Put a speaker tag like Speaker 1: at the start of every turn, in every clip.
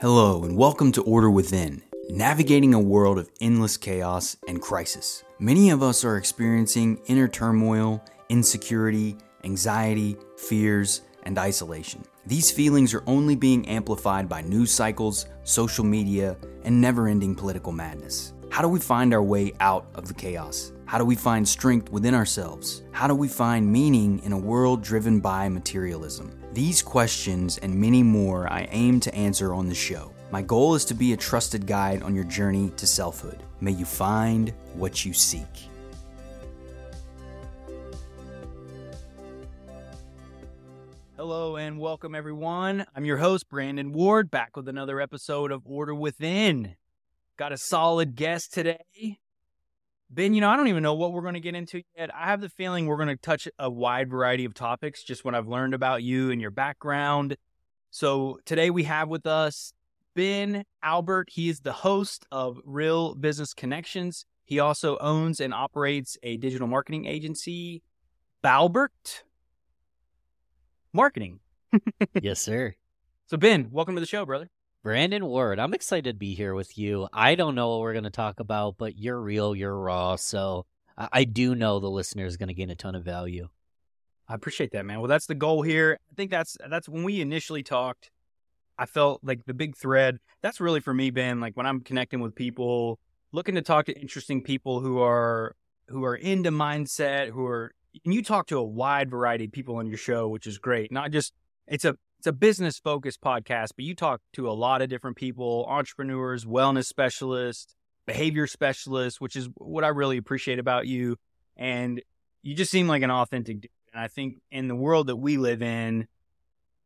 Speaker 1: Hello, and welcome to Order Within, navigating a world of endless chaos and crisis. Many of us are experiencing inner turmoil, insecurity, anxiety, fears, and isolation. These feelings are only being amplified by news cycles, social media, and never ending political madness. How do we find our way out of the chaos? How do we find strength within ourselves? How do we find meaning in a world driven by materialism? These questions and many more I aim to answer on the show. My goal is to be a trusted guide on your journey to selfhood. May you find what you seek. Hello and welcome, everyone. I'm your host, Brandon Ward, back with another episode of Order Within. Got a solid guest today. Ben, you know, I don't even know what we're going to get into yet. I have the feeling we're going to touch a wide variety of topics, just what I've learned about you and your background. So today we have with us Ben Albert. He is the host of Real Business Connections. He also owns and operates a digital marketing agency, Balbert Marketing.
Speaker 2: yes, sir.
Speaker 1: So, Ben, welcome to the show, brother.
Speaker 2: Brandon Ward, I'm excited to be here with you. I don't know what we're going to talk about, but you're real, you're raw. So I, I do know the listener is going to gain a ton of value.
Speaker 1: I appreciate that, man. Well, that's the goal here. I think that's that's when we initially talked. I felt like the big thread. That's really for me, Ben. Like when I'm connecting with people, looking to talk to interesting people who are who are into mindset, who are and you talk to a wide variety of people on your show, which is great. Not just it's a it's a business focused podcast, but you talk to a lot of different people, entrepreneurs, wellness specialists, behavior specialists, which is what I really appreciate about you. And you just seem like an authentic dude. And I think in the world that we live in,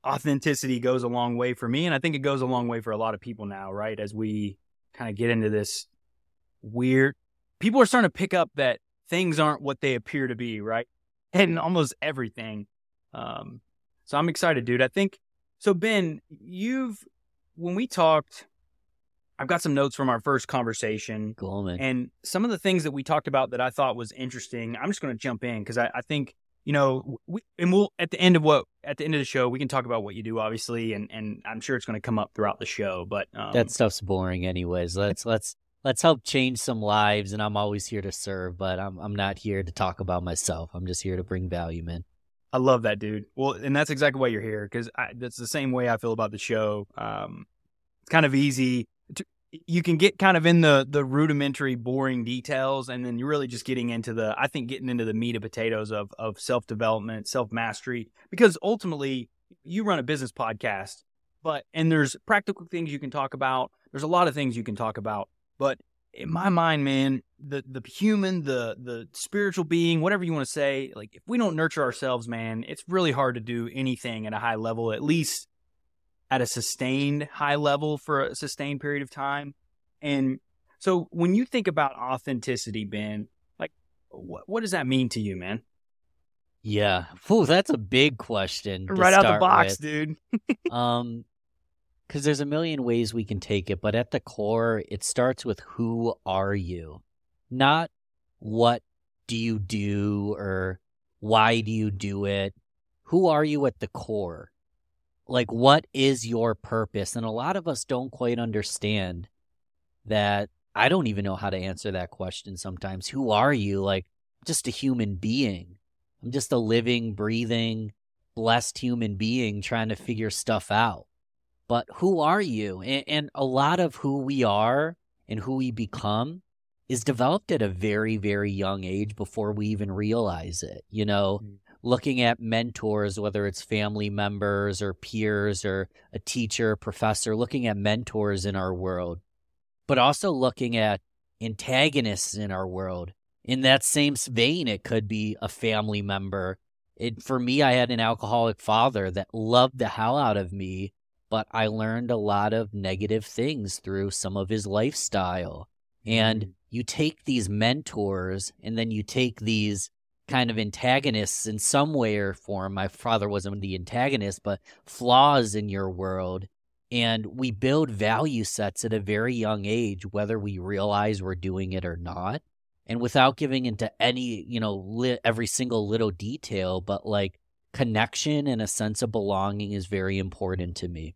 Speaker 1: authenticity goes a long way for me. And I think it goes a long way for a lot of people now, right? As we kind of get into this weird, people are starting to pick up that things aren't what they appear to be, right? And almost everything. Um, so I'm excited, dude. I think so, Ben, you've when we talked, I've got some notes from our first conversation. And some of the things that we talked about that I thought was interesting. I'm just going to jump in because I, I, think you know, we, and we'll at the end of what at the end of the show we can talk about what you do, obviously, and and I'm sure it's going to come up throughout the show. But
Speaker 2: um, that stuff's boring, anyways. Let's let's let's help change some lives, and I'm always here to serve. But I'm I'm not here to talk about myself. I'm just here to bring value, man.
Speaker 1: I love that, dude. Well, and that's exactly why you're here because that's the same way I feel about the show. Um, it's kind of easy. To, you can get kind of in the the rudimentary, boring details, and then you're really just getting into the. I think getting into the meat and potatoes of of self development, self mastery, because ultimately you run a business podcast, but and there's practical things you can talk about. There's a lot of things you can talk about, but in my mind, man, the the human, the the spiritual being, whatever you want to say, like if we don't nurture ourselves, man, it's really hard to do anything at a high level, at least at a sustained high level for a sustained period of time. And so when you think about authenticity, Ben, like what what does that mean to you, man?
Speaker 2: Yeah. Ooh, that's a big question.
Speaker 1: Right out the box,
Speaker 2: with.
Speaker 1: dude.
Speaker 2: um because there's a million ways we can take it, but at the core, it starts with who are you? Not what do you do or why do you do it? Who are you at the core? Like, what is your purpose? And a lot of us don't quite understand that. I don't even know how to answer that question sometimes. Who are you? Like, just a human being. I'm just a living, breathing, blessed human being trying to figure stuff out but who are you? And, and, a lot of who we are and who we become is developed at a very, very young age before we even realize it. You know, mm-hmm. looking at mentors, whether it's family members or peers or a teacher, professor, looking at mentors in our world, but also looking at antagonists in our world. In that same vein, it could be a family member. It, for me, I had an alcoholic father that loved the hell out of me but I learned a lot of negative things through some of his lifestyle. And mm. you take these mentors and then you take these kind of antagonists in some way or form. My father wasn't the antagonist, but flaws in your world. And we build value sets at a very young age, whether we realize we're doing it or not. And without giving into any, you know, li- every single little detail, but like connection and a sense of belonging is very important to me.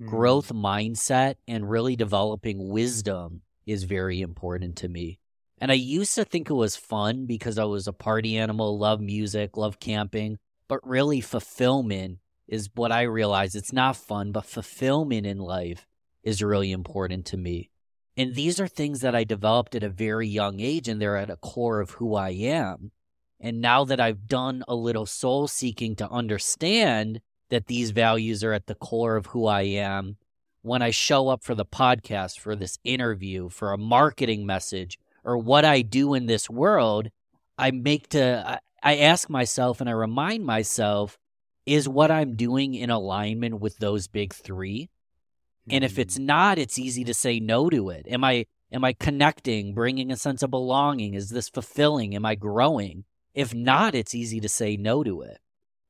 Speaker 1: Mm.
Speaker 2: growth mindset and really developing wisdom is very important to me. And I used to think it was fun because I was a party animal, love music, love camping, but really fulfillment is what I realize. It's not fun, but fulfillment in life is really important to me. And these are things that I developed at a very young age, and they're at a core of who I am. And now that I've done a little soul seeking to understand that these values are at the core of who I am, when I show up for the podcast, for this interview, for a marketing message, or what I do in this world, I make to, I ask myself and I remind myself, is what I'm doing in alignment with those big three? And if it's
Speaker 1: Mm.
Speaker 2: not, it's easy to say no to it. Am I am I connecting, bringing a sense of belonging? Is this fulfilling? Am I growing? If not, it's easy to say no to it.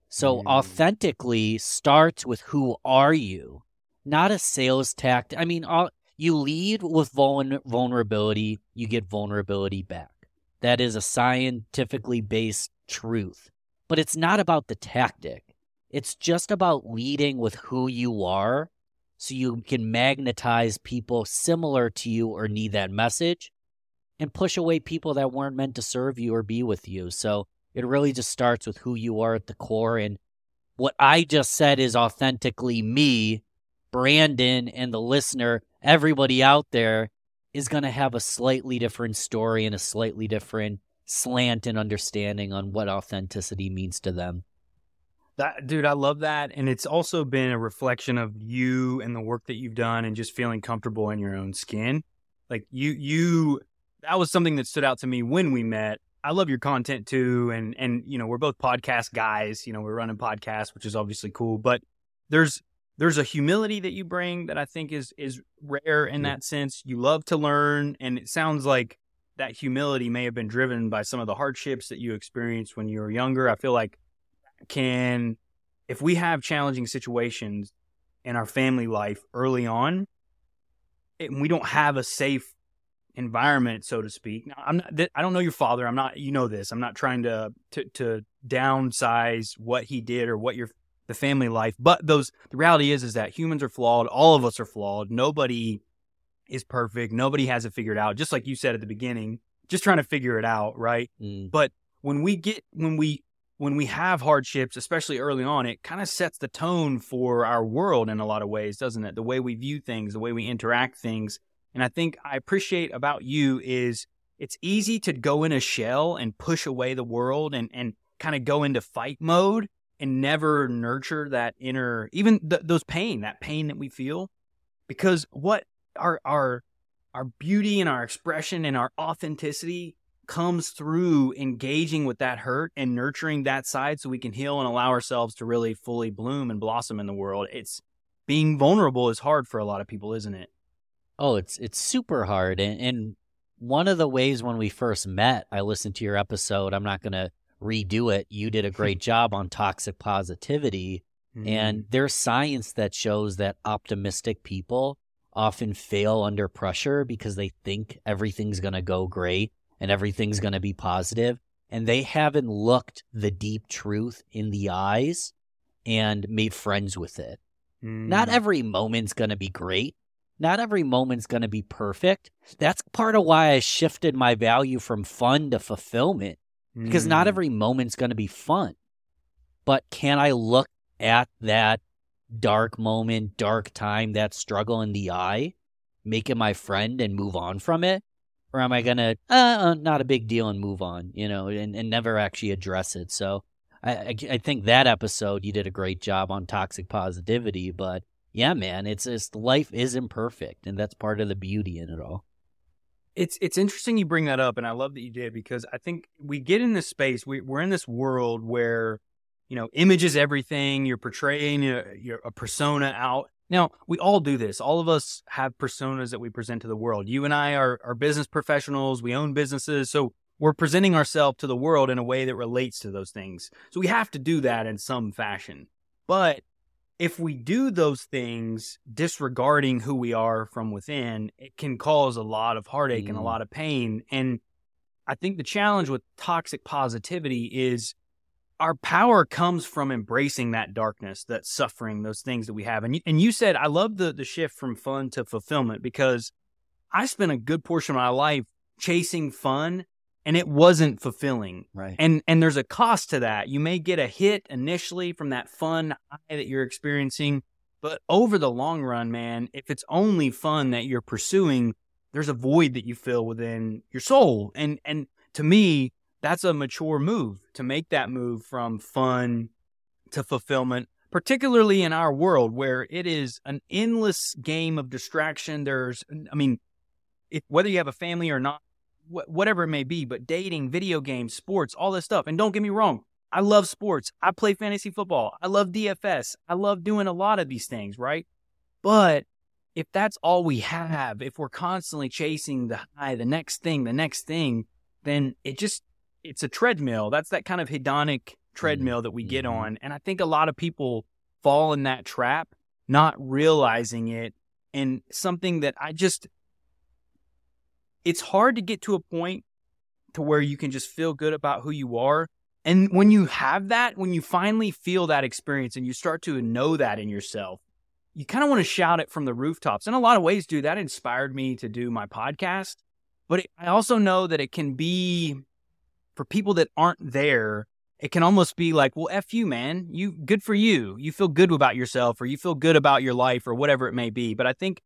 Speaker 2: So
Speaker 1: Mm.
Speaker 2: authentically starts with who are you? Not a sales tactic. I mean, all, you lead with vul- vulnerability, you get vulnerability back. That is a scientifically based truth. But it's not about the tactic. It's just about leading with who you are so you can magnetize people similar to you or need that message and push away people that weren't meant to serve you or be with you. So it really just starts with who you are at the core. And what I just said is authentically me, Brandon, and the listener, everybody out there is going to have a slightly different story and a slightly different slant and understanding on what authenticity means to them.
Speaker 1: That dude, I love that, and it's also been a reflection of you and the work that you've done, and just feeling comfortable in your own skin. Like you, you, that was something that stood out to me when we met. I love your content too, and and you know we're both podcast guys. You know we're running podcasts, which is obviously cool. But there's there's a humility that you bring that I think is is rare in that sense. You love to learn, and it sounds like that humility may have been driven by some of the hardships that you experienced when you were younger. I feel like can if we have challenging situations in our family life early on and we don't have a safe environment so to speak. Now i'm not th- i don't know your father. I'm not you know this. I'm not trying to to, to downsize what he did or what your the family life but those the reality is is that humans are flawed. All of us are flawed. Nobody is perfect. Nobody has it figured out. Just like you said at the beginning just trying to figure it out right?
Speaker 2: Mm.
Speaker 1: but when we get when we when we have hardships especially early on it kind of sets the tone for our world in a lot of ways doesn't it? The way we view things the way we interact things and i think i appreciate about you is it's easy to go in a shell and push away the world and and kind of go into fight mode and never nurture that inner even th- those pain that pain that we feel because what our our our beauty and our expression and our authenticity comes through engaging with that hurt and nurturing that side so we can heal and allow ourselves to really fully bloom and blossom in the world. It's being vulnerable is hard for a lot of people, isn't it?
Speaker 2: Oh, it's it's super hard. And, and one of the ways when we first met, I listened to your episode. I'm not going to redo it. You did a great job on toxic positivity.
Speaker 1: Mm-hmm.
Speaker 2: And there's science that shows that optimistic people often fail under pressure because they think everything's going to go great and everything's going to be positive, And they haven't looked the deep truth in the eyes and made friends with it. Not
Speaker 1: Mm.
Speaker 2: every moment's going to be great. Not every moment's going to be perfect. That's part of why I shifted my value from fun to fulfillment because not
Speaker 1: Mm.
Speaker 2: every moment's going to be fun. But can I look at that dark moment, dark time, that struggle in the eye, make it my friend and move on from it? Or am I going to, uh, uh, not a big deal and move on, you know, and, and never actually address it? So I, I, I think that episode, you did a great job on toxic positivity. But yeah, man, it's just life is imperfect. And that's part of the beauty in it all.
Speaker 1: It's it's interesting you bring that up, and I love that you did because I think we get in this space. We, we're in this world where you know image is everything. You're portraying a, you're a persona out. Now we all do this. All of us have personas that we present to the world. You and I are are business professionals. We own businesses, so we're presenting ourselves to the world in a way that relates to those things. So we have to do that in some fashion. But if we do those things disregarding who we are from within, it can cause a lot of heartache and a
Speaker 2: Mm.
Speaker 1: lot of pain. And I think the challenge with toxic positivity is our power comes from embracing that darkness, that suffering, those things that we have. And you, and you said, I love the, the shift from fun to fulfillment because I spent a good portion of my life chasing fun and it wasn't fulfilling.
Speaker 2: Right.
Speaker 1: And and there's a cost to that. You may get a hit initially from that fun high that you're experiencing, but over the long run, man, if it's only fun that you're pursuing, there's a void that you feel within your soul. And and to me, that's a mature move to make that move from fun to fulfillment, particularly in our world where it is an endless game of distraction. There's, I mean, if, whether you have a family or not, wh- whatever it may be, but dating, video games, sports, all this stuff. And don't get me wrong, I love sports. I play fantasy football. I love DFS. I love doing a lot of these things, right? But if that's all we have, if we're constantly chasing the high, the next thing, the next thing, then it just it's a treadmill. That's that kind of hedonic treadmill that we get mm-hmm. on. And I think a lot of people fall in that trap, not realizing it. And something that I just, it's hard to get to a point to where you can just feel good about who you are. And when you have that, when you finally feel that experience and you start to know that in yourself, you kind of want to shout it from the rooftops. In a lot of ways, dude, that inspired me to do my podcast. But it, I also know that it can be for people that aren't there, it can almost be like, well, F you, man. You good for you. You feel good about yourself or you feel good about your life or whatever it may be. But I think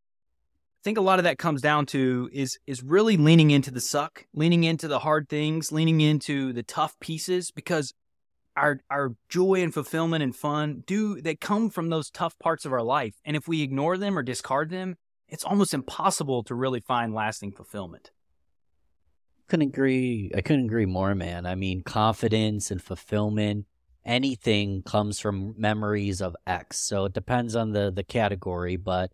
Speaker 1: think a lot of that comes down to is is really leaning into the suck, leaning into the hard things, leaning into the tough pieces because our our joy and fulfillment and fun do they come from those tough parts of our life. And if we ignore them or discard them, it's almost impossible to really find lasting fulfillment
Speaker 2: couldn't agree. I couldn't agree more, man. I mean, confidence and fulfillment, anything comes from memories of X. So it depends on the the category, but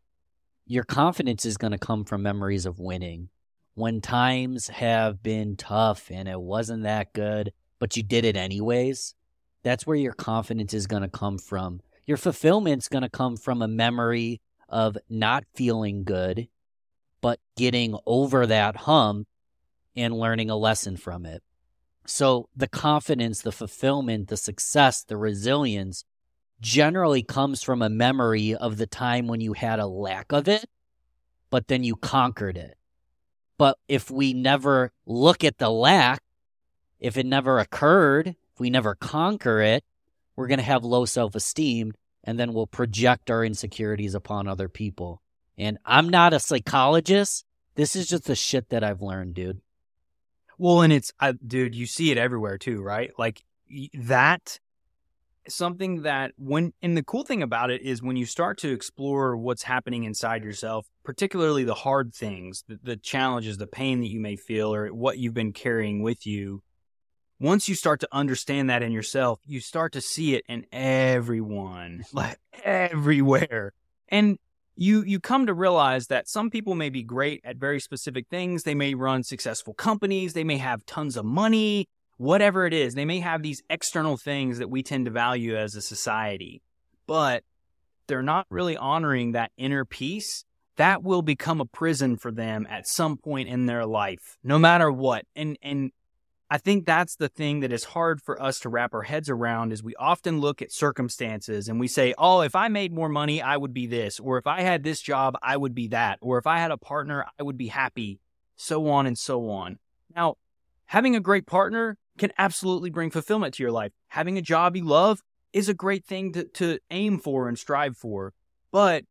Speaker 2: your confidence is going to come from memories of winning. When times have been tough and it wasn't that good, but you did it anyways, that's where your confidence is going to come from. Your fulfillment's going to come from a memory of not feeling good, but getting over that hump and learning a lesson from it. So the confidence, the fulfillment, the success, the resilience generally comes from a memory of the time when you had a lack of it, but then you conquered it. But if we never look at the lack, if it never occurred, if we never conquer it, we're going to have low self esteem and then we'll project our insecurities upon other people. And I'm not a psychologist. This is just the shit that I've learned, dude.
Speaker 1: Well, and it's, uh, dude, you see it everywhere too, right? Like that something that when and the cool thing about it is when you start to explore what's happening inside yourself particularly the hard things the, the, challenges the pain that you may feel or what you've been carrying with you once you start to understand that in yourself you start to see it in everyone like everywhere. And you you come to realize that some people may be great at very specific things. They may run successful companies. They may have tons of money whatever it is they may have these external things that we tend to value as a society but they're not really honoring that inner peace that will become a prison for them at some point in their life no matter what and and I think that's the thing that is hard for us to wrap our heads around is we often look at circumstances and we say, "Oh, if I made more money, I would be this," or if I had this job, I would be that, or if I had a partner, I would be happy, so on and so on. Now, having a great partner can absolutely bring fulfillment to your life. Having a job you love is a great thing to, to aim for and strive for. But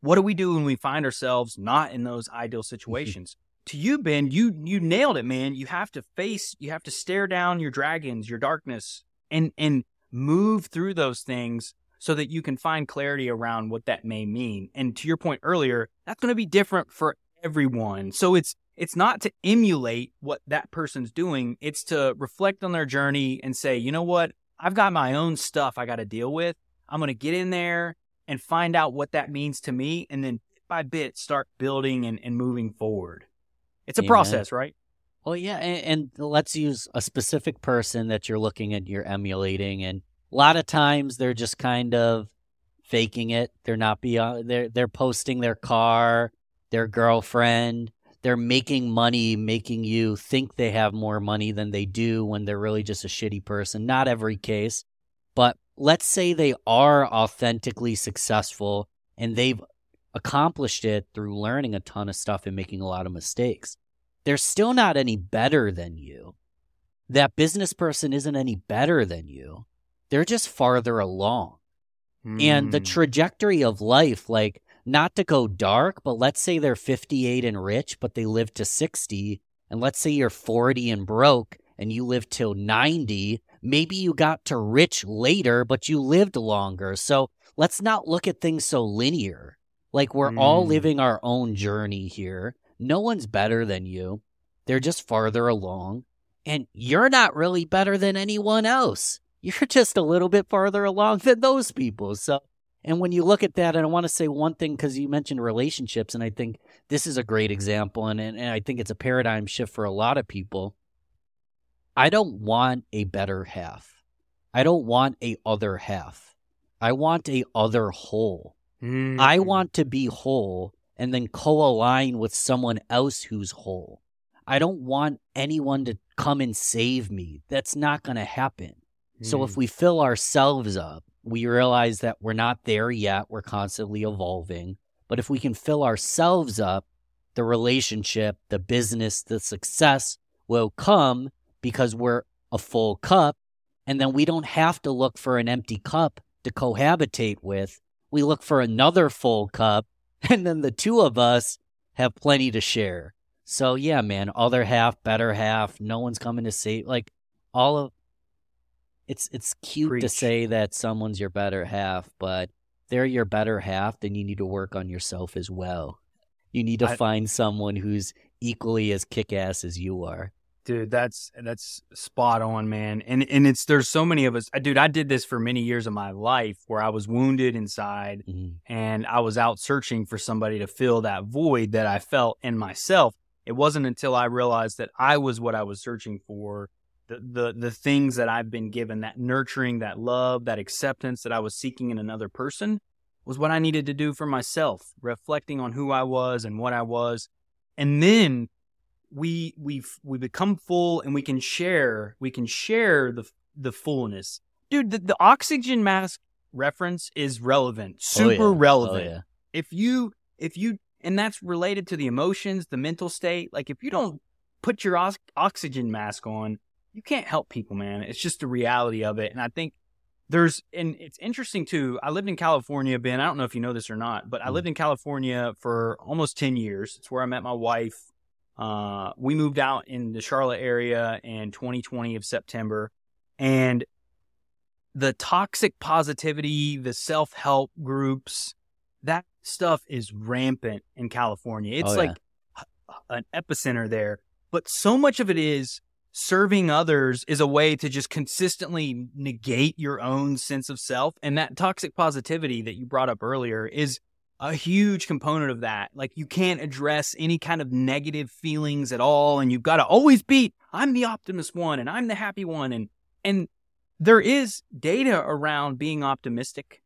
Speaker 1: what do we do when we find ourselves not in those ideal mm-hmm. situations? to you, Ben, you you nailed it, man. You have to face, you have to stare down your dragons, your darkness, and and move through those things so that you can find clarity around what that may mean. And to your point earlier, that's going to be different for everyone. So it's it's not to emulate what that person's doing. It's to reflect on their journey and say, you know what? I've got my own stuff I got to deal with. I'm going to get in there and find out what that means to me. And then bit by bit, start building and, and moving forward. It's a Amen. process, right?
Speaker 2: Well, yeah, and, and, let's use a specific person that you're looking at, you're emulating, and a lot of times they're just kind of faking it. They're not beyond. Uh, they're they're posting their car, their girlfriend, they're making money, making you think they have more money than they do when they're really just a shitty person. Not every case, but let's say they are authentically successful and they've accomplished it through learning a ton of stuff and making a lot of mistakes. They're still not any better than you. That business person isn't any better than you. They're just farther along. Mm. And the hmm. trajectory of life, like, not to go dark, but let's say they're 58 and rich, but they live to 60. And let's say you're 40 and broke and you live till 90. Maybe you got to rich later, but you lived longer. So let's not look at things so linear. Like we're mm. all living our own journey here. No one's better than you. They're just farther along. And you're not really better than anyone else. You're just a little bit farther along than those people. So and when you look at that, and I want to say one thing because you mentioned relationships, and I think this is a great example, and, and, I think it's a paradigm shift for a lot of people. I don't want a better half. I don't want a other half. I want a other whole. Mm-hmm. I want to be whole and then co-align with someone else who's whole. I don't want anyone to come and save me. That's not going to happen. Mm. So if mm. we fill ourselves up we realize that we're not there yet. We're constantly evolving. But if we can fill ourselves up, the relationship, the business, the success will come because we're a full cup. And then we don't have to look for an empty cup to cohabitate with. We look for another full cup, and then the two of us have plenty to share. So, yeah, man, other half, better half, no one's coming to save. Like, all of it's it's cute Preach. to say that someone's your better half, but they're your better half, then you need to work on yourself as well. You need to I, find someone who's equally as kick ass as you are.
Speaker 1: Dude, that's that's spot on, man. And and it's there's so many of us. Dude, I did this for many years of my life where I was wounded inside mm-hmm. and I was out searching for somebody to fill that void that I felt in myself. It wasn't until I realized that I was what I was searching for the, the the things that I've been given, that nurturing, that love, that acceptance that I was seeking in another person was what I needed to do for myself, reflecting on who I was and what I was. And then we we we become full and we can share, we can share the the fullness. Dude, the, the oxygen mask reference is relevant, oh, super oh, yeah. relevant. Oh, yeah. If you if you and that's related to the emotions, the mental state. Like if you don't put your oxygen mask on, you can't help people, man. It's just the reality of it. And I think there's, and it's interesting too. I lived in California, Ben. I don't know if you know this or not, but I mm. lived in California for almost 10 years. It's where I met my wife. Uh, we moved out in the Charlotte area in 2020 of September. And the toxic positivity, the self help groups, that stuff is rampant in California. It's oh, yeah. like an epicenter there. But so much of it is serving others is a way to just consistently negate your own sense of self. And that toxic positivity that you brought up earlier is a huge component of that. Like you can't address any kind of negative feelings at all. And you've got to always be, I'm the optimist one and I'm the happy one. And, and there is data around being optimistic,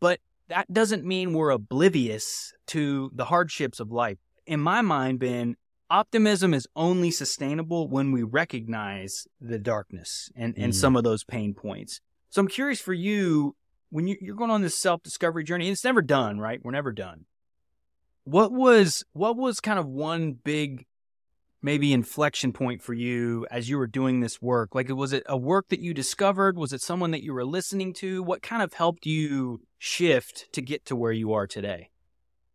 Speaker 1: but that doesn't mean we're oblivious to the hardships of life. In my mind, Ben, optimism is only sustainable when we recognize the darkness and, and mm. some of those pain points. So I'm curious for you when you, you're going on this self discovery journey. It's never done, right? We're never done. What was what was kind of one big maybe inflection point for you as you were doing this work? Like, was it a work that you discovered? Was it someone that you were listening to? What kind of helped you shift to get to where you are today?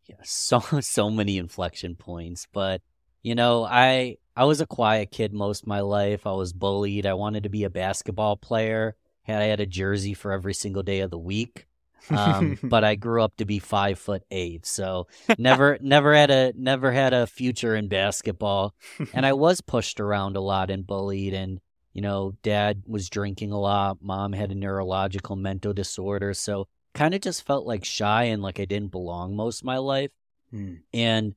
Speaker 2: Yeah, so so many inflection points, but you know, I I was a quiet kid most of my life. I was bullied. I wanted to be a basketball player. Had I had a jersey for every single day of the week. Um, but I grew up to be five foot eight, so never never had a never had a future in basketball. And I was pushed around a lot and bullied and you know, dad was drinking a lot, mom had a neurological mental disorder, so kind of just felt like shy and like I didn't belong most of my life. Hmm. And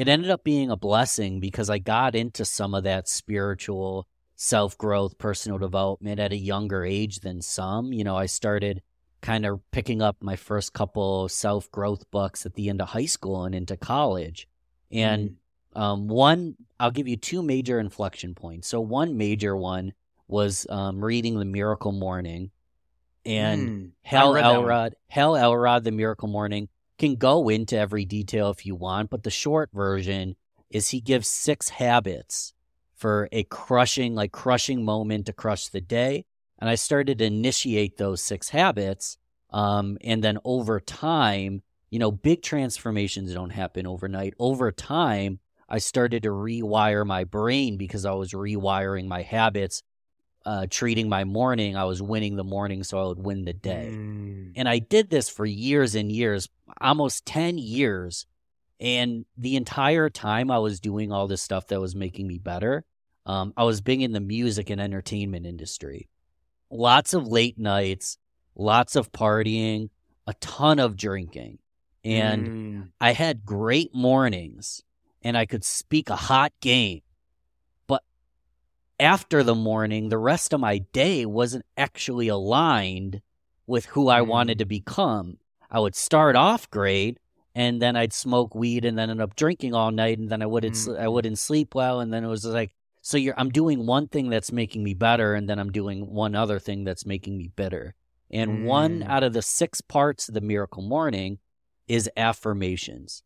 Speaker 2: it ended up being a blessing because I got into some of that spiritual self growth, personal development at a younger age than some. You know, I started kind of picking up my first couple self growth books at the end of high school and into college. And mm. Um, one, I'll give you two major inflection points. So one major one was um, reading the Miracle Morning, and
Speaker 1: Mm,
Speaker 2: Hal
Speaker 1: read that one.
Speaker 2: Elrod, Hal Elrod, the Miracle Morning can go into every detail if you want, but the short version is he gives six habits for a crushing, like crushing moment to crush the day. And I started to initiate those six habits. Um, and then over time, you know, big transformations don't happen overnight. Over time, I started to rewire my brain because I was rewiring my habits, uh, treating my morning. I was winning the morning so I would win the day.
Speaker 1: Mm.
Speaker 2: And I did this for years and years, almost 10 years. And the entire time I was doing all this stuff that was making me better, um, I was being in the music and entertainment industry. Lots of late nights, lots of partying, a ton of drinking. And
Speaker 1: Mm.
Speaker 2: I had great mornings and I could speak a hot game. After the morning, the rest of my day wasn't actually aligned with who I wanted to become. I would start off great and then I'd smoke weed and then end up drinking all night and then I wouldn't sl- I
Speaker 1: Mhm.
Speaker 2: wouldn't sleep well and then it was like so you're I'm doing one thing that's making me better and then I'm doing one other thing that's making me bitter. And one
Speaker 1: Mm.
Speaker 2: out of the six parts of the miracle morning is affirmations.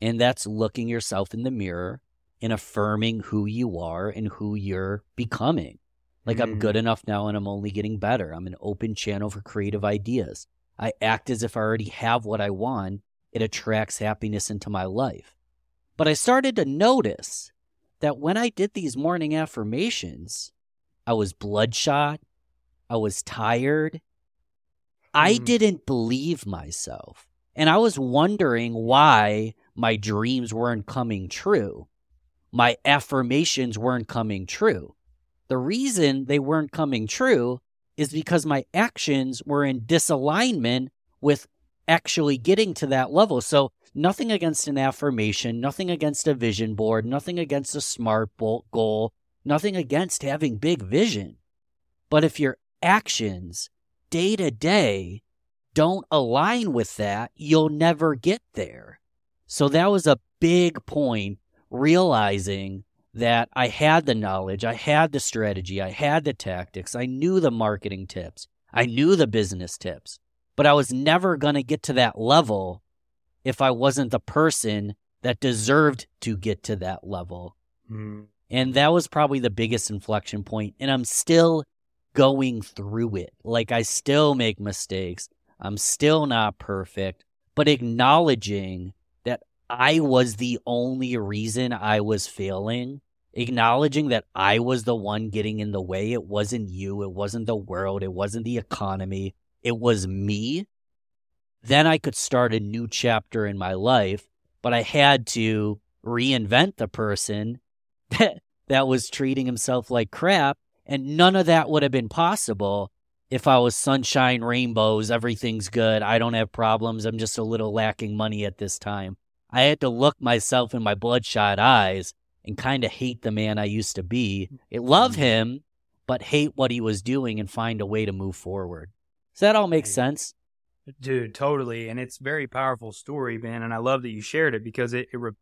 Speaker 2: And that's looking yourself in the mirror and affirming who you are and who you're becoming. Like I'm
Speaker 1: Mm.
Speaker 2: good enough now and I'm only getting better. I'm an open channel for creative ideas. I act as if I already have what I want. It attracts happiness into my life. But I started to notice that when I did these morning affirmations, I was bloodshot. I was tired. I
Speaker 1: Mm.
Speaker 2: didn't believe myself. And I was wondering why my dreams weren't coming true. My affirmations weren't coming true. The reason they weren't coming true is because my actions were in disalignment with actually getting to that level. So, nothing against an affirmation, nothing against a vision board, nothing against a smart goal, nothing against having big vision. But if your actions day to day don't align with that, you'll never get there. So that was a big point, realizing that I had the knowledge, I had the strategy, I had the tactics, I knew the marketing tips, I knew the business tips, but I was never going to get to that level if I wasn't the person that deserved to get to that level.
Speaker 1: Mm.
Speaker 2: And that was probably the biggest inflection point. And I'm still going through it. Like I still make mistakes. I'm still not perfect, but acknowledging I was the only reason I was failing, acknowledging that I was the one getting in the way. It wasn't you. It wasn't the world. It wasn't the economy. It was me. Then I could start a new chapter in my life, but I had to reinvent the person that that was treating himself like crap and none of that would have been possible if I was sunshine rainbows everything's good I don't have problems I'm just a little lacking money at this time I had to look myself in my bloodshot eyes and kind of hate the man I used to be I love mm-hmm. him but hate what he was doing and find a way to move forward does that all make sense
Speaker 1: Dude, totally. And it's a very powerful story, man. And I love that you shared it because it, it re-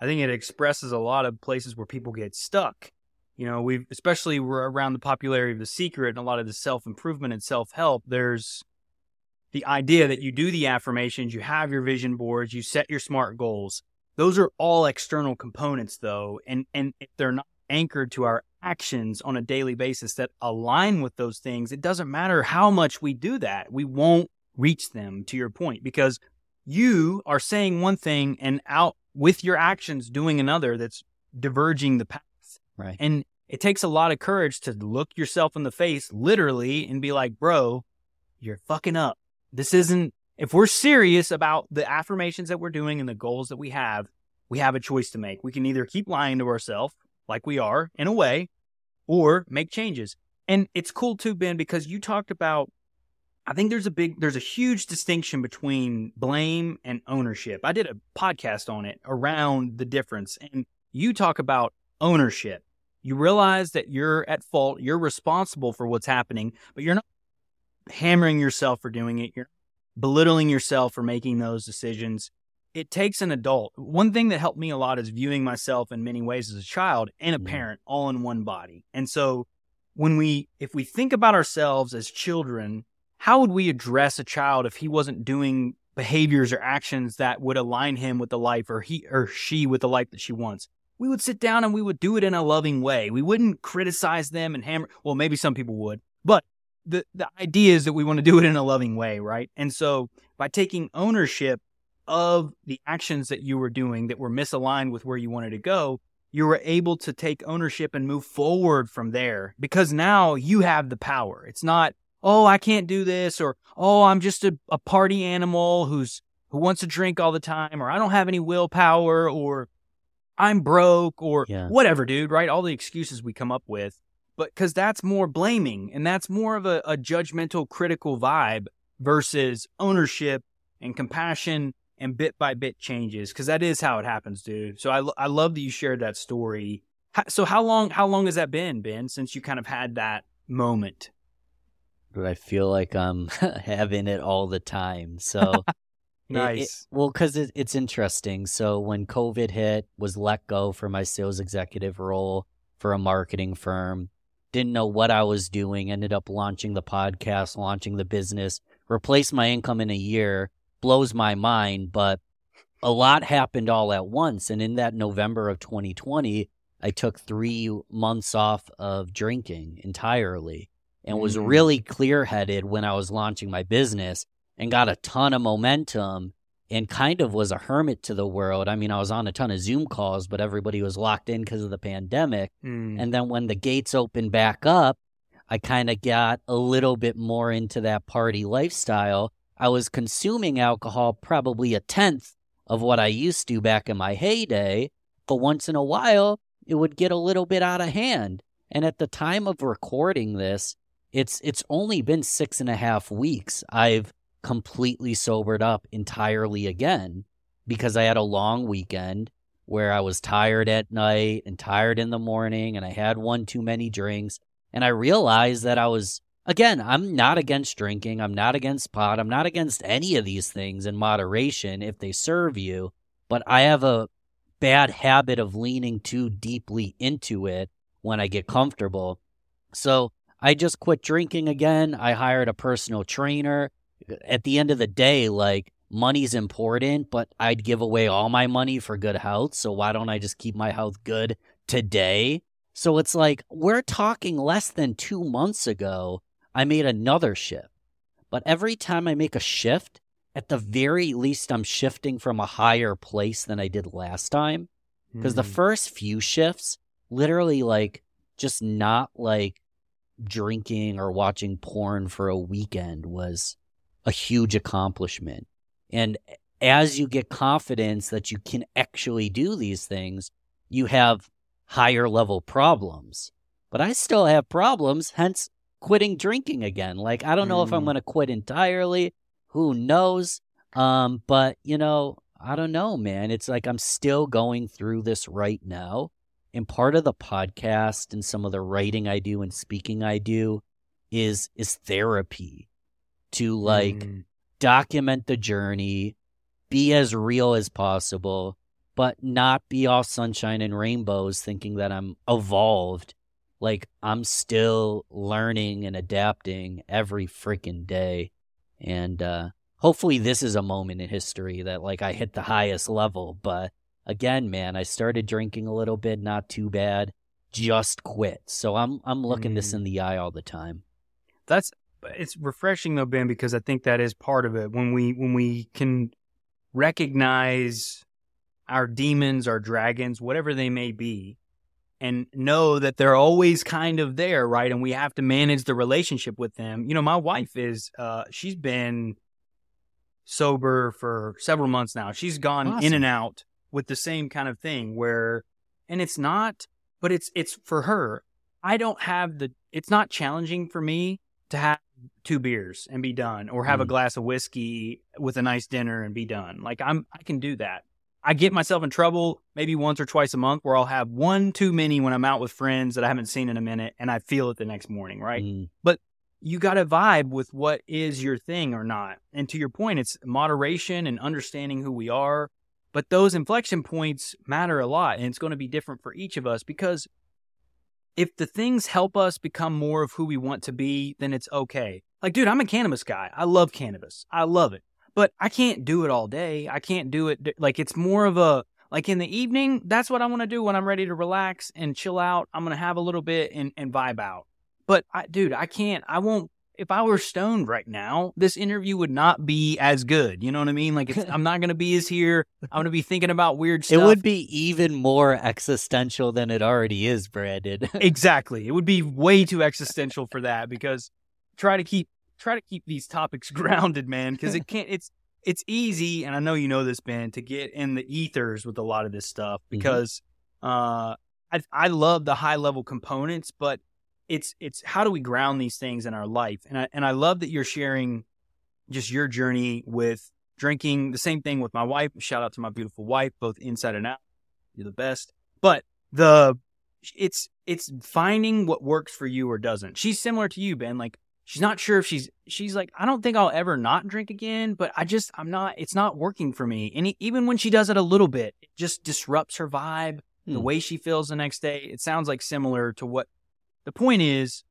Speaker 1: I think it expresses a lot of places where people get stuck. You know, we've, especially we're around the popularity of The Secret and a lot of the self improvement and self help. There's the idea that you do the affirmations, you have your vision boards, you set your smart goals. Those are all external components, though. And, and if they're not anchored to our actions on a daily basis that align with those things, it doesn't matter how much we do that. We won't reach them to your point because you are saying one thing and out with your actions doing another that's diverging the path.
Speaker 2: right
Speaker 1: And it takes a lot of courage to look yourself in the face literally and be like, bro, you're fucking up. This isn't, if we're serious about the affirmations that we're doing and the goals that we have, we have a choice to make. We can either keep lying to ourselves like we are in a way or make changes. And it's cool too, Ben, because you talked about I think there's a big, there's a huge distinction between blame and ownership. I did a podcast on it around the difference, and you talk about ownership. You realize that you're at fault, you're responsible for what's happening, but you're not hammering yourself for doing it. You're belittling yourself for making those decisions. it takes an adult. One thing that helped me a lot is viewing myself in many ways as a child and a parent all in one body. And so when we if we think about ourselves as children, how would we address a child if he wasn't doing behaviors or actions that would align him with the life or he or she with the life that she wants? We would sit down and we would do it in a loving way. We wouldn't criticize them and hammer well, maybe some people would. But the the idea is that we want to do it in a loving way, right? And so by taking ownership of the actions that you were doing that were misaligned with where you wanted to go, you were able to take ownership and move forward from there because now you have the power. It's not, oh, I can't do this, or oh, I'm just a, a party animal who's who wants to drink all the time, or I don't have any willpower, or I'm broke, or
Speaker 2: Yeah.
Speaker 1: whatever, dude, right? All the excuses we come up with. But because that's more blaming and that's more of a, a judgmental, critical vibe versus ownership and compassion and bit by bit changes because that is how it happens, dude. So I, I love that you shared that story. So how long how long has that been, Ben, since you kind of had that moment?
Speaker 2: But I feel like I'm having it all the time. So it- it-
Speaker 1: Nice.
Speaker 2: well, because it, it's interesting. So when COVID hit, was let go for my sales executive role for a marketing firm. Didn't know what I was doing. Ended up launching the podcast, launching the business, replaced my income in a year. Blows my mind, but a lot happened all at once. And in that November of 2020, I took three months off of drinking entirely and was
Speaker 1: Mm.
Speaker 2: really clear headed when I was launching my business and got a ton of momentum and kind of was a hermit to the world. I mean, I was on a ton of Zoom calls, but everybody was locked in because of the pandemic.
Speaker 1: Mm.
Speaker 2: And then when the gates opened back up, I kind of got a little bit more into that party lifestyle. I was consuming alcohol probably a tenth of what I used to back in my heyday, but once in a while, it would get a little bit out of hand. And at the time of recording this, it's it's only been six and a half weeks. I've completely sobered up entirely again because I had a long weekend where I was tired at night and tired in the morning and I had one too many drinks. And I realized that I was, again, I'm not against drinking. I'm not against pot. I'm not against any of these things in moderation if they serve you. But I have a bad habit of leaning too deeply into it when I get comfortable. So I just quit drinking again. I hired a personal trainer. At the end of the day, like, money's important, but I'd give away all my money for good health. So why don't I just keep my health good today? So it's like we're talking less than two months ago, I made another shift. But every time I make a shift, at the very least, I'm shifting from a higher place than I did last time. Because the
Speaker 1: Mm.
Speaker 2: first few shifts, literally, like, just not like drinking or watching porn for a weekend was a huge accomplishment. And as you get confidence that you can actually do these things, you have higher level problems. But I still have problems, hence quitting drinking again. Like, I don't know if I'm
Speaker 1: Mm.
Speaker 2: going to quit entirely. Who knows? Um, but, you know, I don't know, man. It's like I'm still going through this right now. And part of the podcast and some of the writing I do and speaking I do is is therapy to like
Speaker 1: Mm.
Speaker 2: document the journey, be as real as possible, but not be all sunshine and rainbows thinking that I'm evolved. Like I'm still learning and adapting every freaking day. And uh hopefully this is a moment in history that like I hit the highest level, but again, man, I started drinking a little bit, not too bad. Just quit. So I'm I'm looking this
Speaker 1: Mm.
Speaker 2: in the eye all the time.
Speaker 1: That's it's refreshing though, Ben, because I think that is part of it. When we when we can recognize our demons, our dragons, whatever they may be, and know that they're always kind of there, right? And we have to manage the relationship with them. You know, my wife is uh she's been sober for several months now. She's gone in and out with the same kind of thing where and it's not but it's it's for her. I don't have the it's not challenging for me to have two beers and be done or have a
Speaker 2: Mm.
Speaker 1: glass of whiskey with a nice dinner and be done. Like I'm I can do that. I get myself in trouble maybe once or twice a month where I'll have one too many when I'm out with friends that I haven't seen in a minute and I feel it the next morning, right?
Speaker 2: Mm,
Speaker 1: you got to vibe with what is your thing or not. And to your point, it's moderation and understanding who we are But those inflection points matter a lot, and it's going to be different for each of us because if the things help us become more of who we want to be, then it's okay. Like, dude, I'm a cannabis guy. I love cannabis. I love it. But I can't do it all day. I can't do it. Like, it's more of a, like in the evening, that's what I want to do when I'm ready to relax and chill out. I'm going to have a little bit and, and vibe out. But I, dude, I can't, I won't if I were stoned right now, this interview would not be as good. You know what I mean? Like, I'm not going to be as here. I'm going to be thinking about weird stuff.
Speaker 2: It would be even more existential than it already is, Brandon.
Speaker 1: exactly. It would be way too existential for that because try to keep try to keep these topics grounded, man. Because it can't. It's it's easy, and I know you know this, Ben, to get in the ethers with a lot of this stuff mm-hmm. because mm-hmm. uh, I I love the high level components, but it's it's how do we ground these things in our life? And I and I love that you're sharing just your journey with drinking. The same thing with my wife. Shout out to my beautiful wife, both inside and out. You're the best. But the it's it's finding what works for you or doesn't. She's similar to you, Ben. Like she's not sure if she's she's like I don't think I'll ever not drink again, but I just I'm not it's not working for me. And even when she does it a little bit, it just disrupts her vibe, hmm. the way she feels the next day. It sounds like similar to what the point is,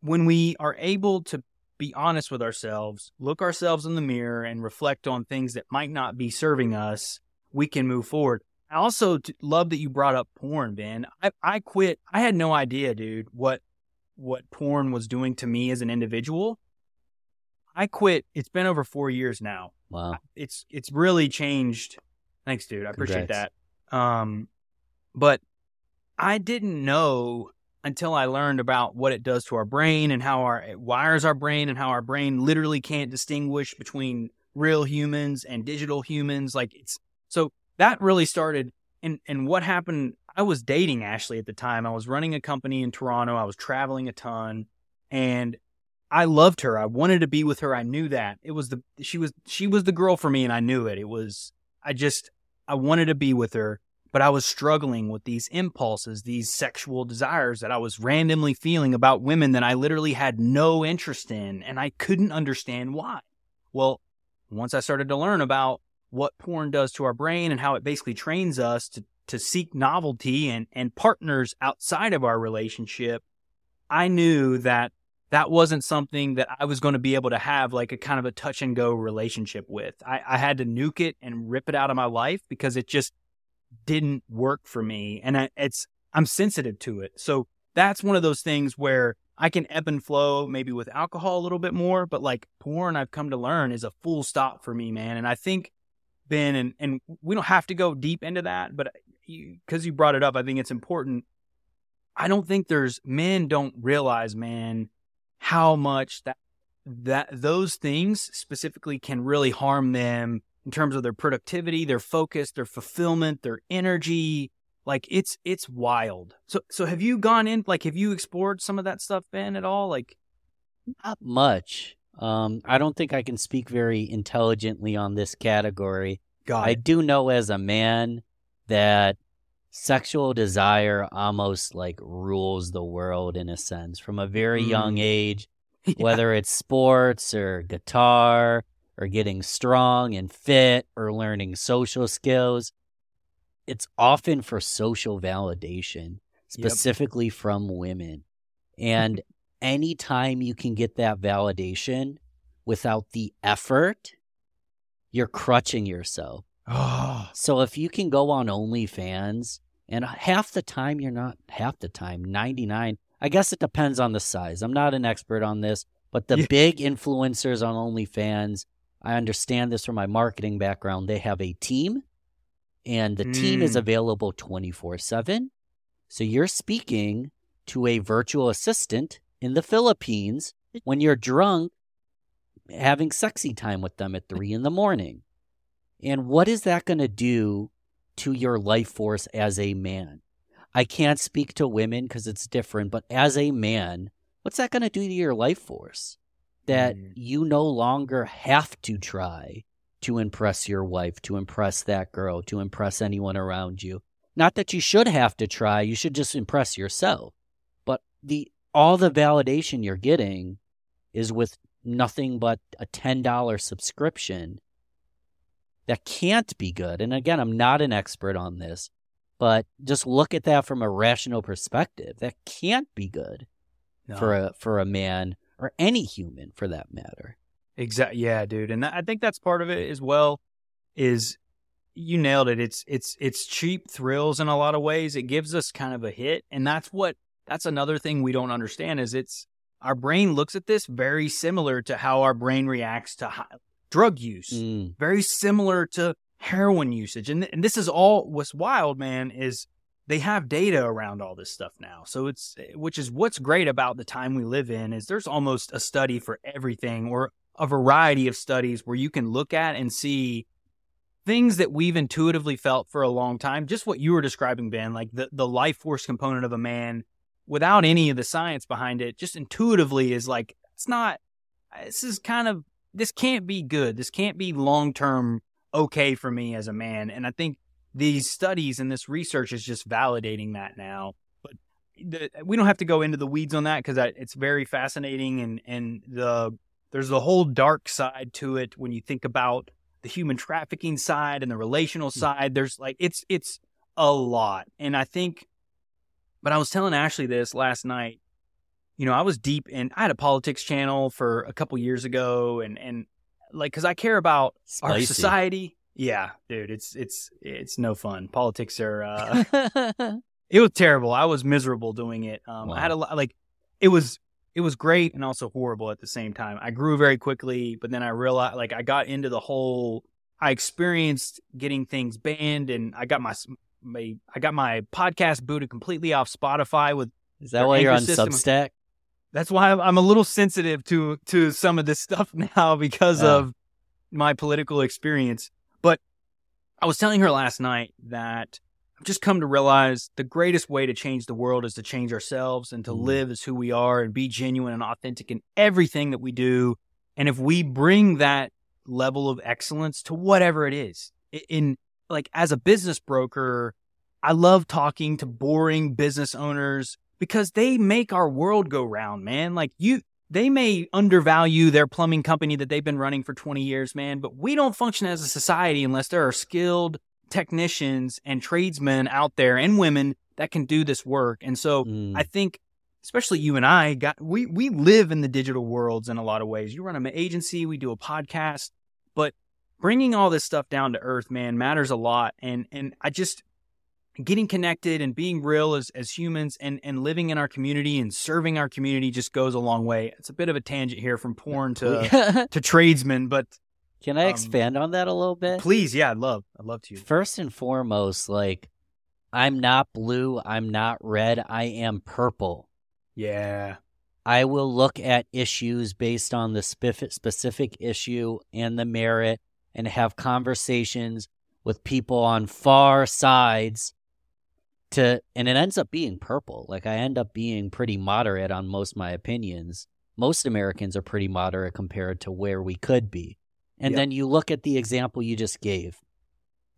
Speaker 1: when we are able to be honest with ourselves, look ourselves in the mirror, and reflect on things that might not be serving us, we can move forward. I also love that you brought up porn, Ben. I, I quit. I had no idea, dude, what what porn was doing to me as an individual. I quit. It's been over four years now.
Speaker 2: Wow.
Speaker 1: It's it's really changed. Thanks, dude. I Congrats. appreciate that. Um, but I didn't know until I learned about what it does to our brain and how our it wires our brain and how our brain literally can't distinguish between real humans and digital humans. Like it's so that really started and and what happened I was dating Ashley at the time. I was running a company in Toronto. I was traveling a ton and I loved her. I wanted to be with her. I knew that. It was the she was she was the girl for me and I knew it. It was I just I wanted to be with her but I was struggling with these impulses, these sexual desires that I was randomly feeling about women that I literally had no interest in, and I couldn't understand why. Well, once I started to learn about what porn does to our brain and how it basically trains us to, to seek novelty and, and partners outside of our relationship, I knew that that wasn't something that I was going to be able to have like a kind of a touch and go relationship with. I, I had to nuke it and rip it out of my life because it just didn't work for me and I, it's I'm sensitive to it. So that's one of those things where I can ebb and flow maybe with alcohol a little bit more, but like porn I've come to learn is a full stop for me, man. And I think Ben and and we don't have to go deep into that, but because you, you brought it up, I think it's important. I don't think there's men don't realize, man, how much that that those things specifically can really harm them in terms of their productivity, their focus, their fulfillment, their energy. Like it's it's wild. So so have you gone in like have you explored some of that stuff, Ben, at all? Like
Speaker 2: not much. Um, I don't think I can speak very intelligently on this category. I do know as a man that sexual desire almost like rules the world in a sense from a very mm. young age, yeah. whether it's sports or guitar or getting strong and fit or learning social skills. It's often for social validation, specifically yep. from women. Mm-hmm. And anytime you can get that validation without the effort, you're crutching yourself.
Speaker 1: Oh.
Speaker 2: So if you can go on OnlyFans and half the time you're not half the time, 99, I guess it depends on the size. I'm not an expert on this, but the yeah. big influencers on OnlyFans I understand this from my marketing background. They have a team, and the mm. team is hmm. available 24 7. So you're speaking to a virtual assistant in the Philippines when you're drunk, having sexy time with them at three in the morning. And what is that going to do to your life force as a man? I can't speak to women because it's different, but as a man, what's that going to do to your life force? That mm. you no longer have to try to impress your wife, to impress that girl, to impress anyone around you. Not that you should have to try, you should just impress yourself. But the all the validation you're getting is with nothing but a $10 subscription that can't be good. And again, I'm not an expert on this, but just look at that from a rational perspective. That can't be good
Speaker 1: No.
Speaker 2: for a for a man or any human for that matter.
Speaker 1: Exactly. Yeah, dude. And I think that's part of it as well. Is you nailed it. It's it's it's cheap thrills in a lot of ways. It gives us kind of a hit, and that's what that's another thing we don't understand is it's our brain looks at this very similar to how our brain reacts to high, drug use.
Speaker 2: Mm.
Speaker 1: Very similar to heroin usage, and and this is all what's wild, man. Is they have data around all this stuff now. So it's which is what's great about the time we live in is there's almost a study for everything or a variety of studies where you can look at and see things that we've intuitively felt for a long time. Just what you were describing, Ben, like the, the life force component of a man without any of the science behind it, just intuitively is like, it's not, this is kind of, this can't be good. This can't be long term okay for me as a man. And I think these studies and this research is just validating that now. But the, we don't have to go into the weeds on that because it's very fascinating and, and the, there's the whole dark side to it when you think about the human trafficking side and the relational hmm. side. There's like it's it's a lot. And I think but I was telling Ashley this last night. You know, I was deep in I had a politics channel for a couple years ago and and like cuz I care about our society. Yeah, dude, it's it's it's no fun. Politics are uh it was terrible. I was miserable doing it. Um, I had a lot like it was it was great and also horrible at the same time. I grew very quickly, but then I realized like I got into the whole. I experienced getting things banned, and I got my my I got my podcast booted completely off Spotify. With
Speaker 2: Is that why you're on
Speaker 1: system-
Speaker 2: Substack?
Speaker 1: that's why I'm, I'm a little sensitive to to some of this stuff now because of my political experience. I was telling her last night that I've just come to realize the greatest way to change the world is to change ourselves and to
Speaker 2: Mm.
Speaker 1: live as who we are and be genuine and authentic in everything that we do. And if we bring that level of excellence to whatever it is, in like as a business broker, I love talking to boring business owners because they make our world go round, man. Like you they may undervalue their plumbing company that they've been running for 20 years, man, but we don't function as a society unless there are skilled technicians and tradesmen out there and women that can do this work. And so
Speaker 2: Mm.
Speaker 1: I think especially you and I got we we live in the digital worlds in a lot of ways. You run an agency, we do a podcast, but bringing all this stuff down to earth, man, matters a lot. And and I just getting connected and being real as as humans and and living in our community and serving our community just goes a long way. It's a bit of a tangent here from porn to to tradesmen, but
Speaker 2: Can I
Speaker 1: um,
Speaker 2: expand on that a little bit?
Speaker 1: please, yeah, I'd love I'd love to.
Speaker 2: First and foremost, like I'm not blue, I'm not red, I am purple.
Speaker 1: Yeah.
Speaker 2: I will look at issues based on the specific issue and the merit and have conversations with people on far sides to and it ends up being purple. Like I end up being pretty moderate on most my opinions. Most Americans are pretty moderate compared to where we could be. And
Speaker 1: Yep.
Speaker 2: then you look at the example you just gave.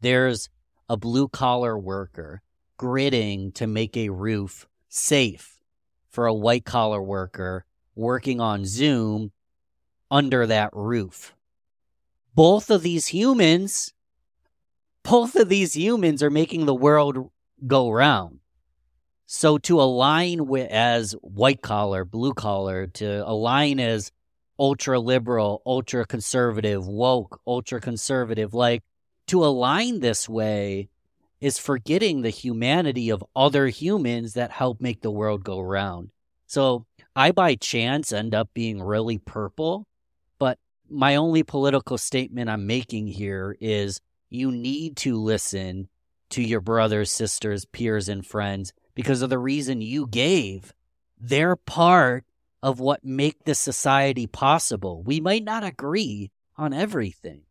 Speaker 2: There's a blue collar worker gridding to make a roof safe for a white collar worker working on Zoom under that roof. Both of these humans, both of these humans are making the world go round. So to align with as white collar, blue collar, to align as ultra liberal, ultra conservative, woke, ultra conservative, like to align this way is forgetting the humanity of other humans that help make the world go round. So I, by chance, end up being really purple. But my only political statement I'm making here is you need to listen to your brothers, sisters, peers, and friends because of the reason you gave. They're part of what make this society possible. We might not agree on everything.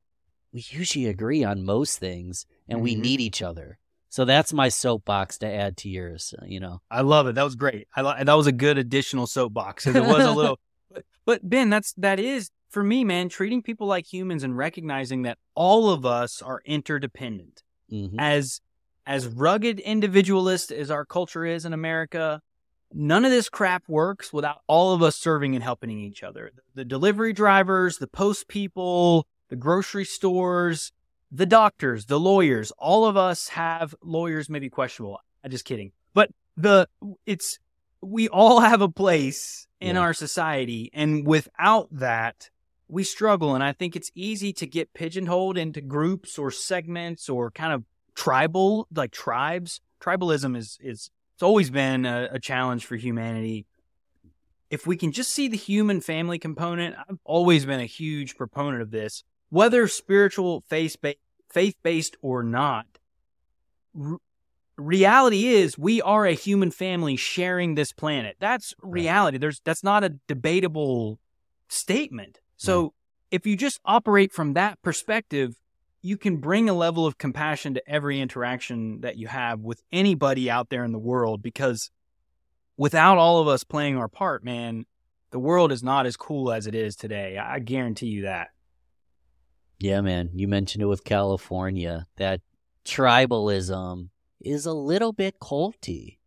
Speaker 2: We usually agree on most things and we
Speaker 1: Mhm.
Speaker 2: need each other. So that's my soapbox to add to yours, uh, you know.
Speaker 1: I love it. That was great. I li- that was a good additional soapbox it was a little. But, but Ben, that's that is for me, man. Treating people like humans and recognizing that all of us are interdependent.
Speaker 2: Mhm.
Speaker 1: As as rugged individualist as our culture is in America, none of this crap works without all of us serving and helping each other. The delivery drivers, the post people, the grocery stores, the doctors, the lawyers, all of us have lawyers, maybe questionable. I'm just kidding. But the it's we all have a place in
Speaker 2: Yeah.
Speaker 1: our society, and without that, we struggle. And I think it's easy to get pigeonholed into groups or segments or kind of tribal, like tribes. Tribalism is is it's always been a, a challenge for humanity. If we can just see the human family component, I've always been a huge proponent of this, whether spiritual, faith-based, faith based or not. R- reality is we are a human family sharing this planet. That's reality. There's that's not a debatable statement. So if you just operate from that perspective, you can bring a level of compassion to every interaction that you have with anybody out there in the world because without all of us playing our part, man, the world is not as cool as it is today. I guarantee you that.
Speaker 2: Yeah, man. You mentioned it with California. That tribalism is a little bit culty.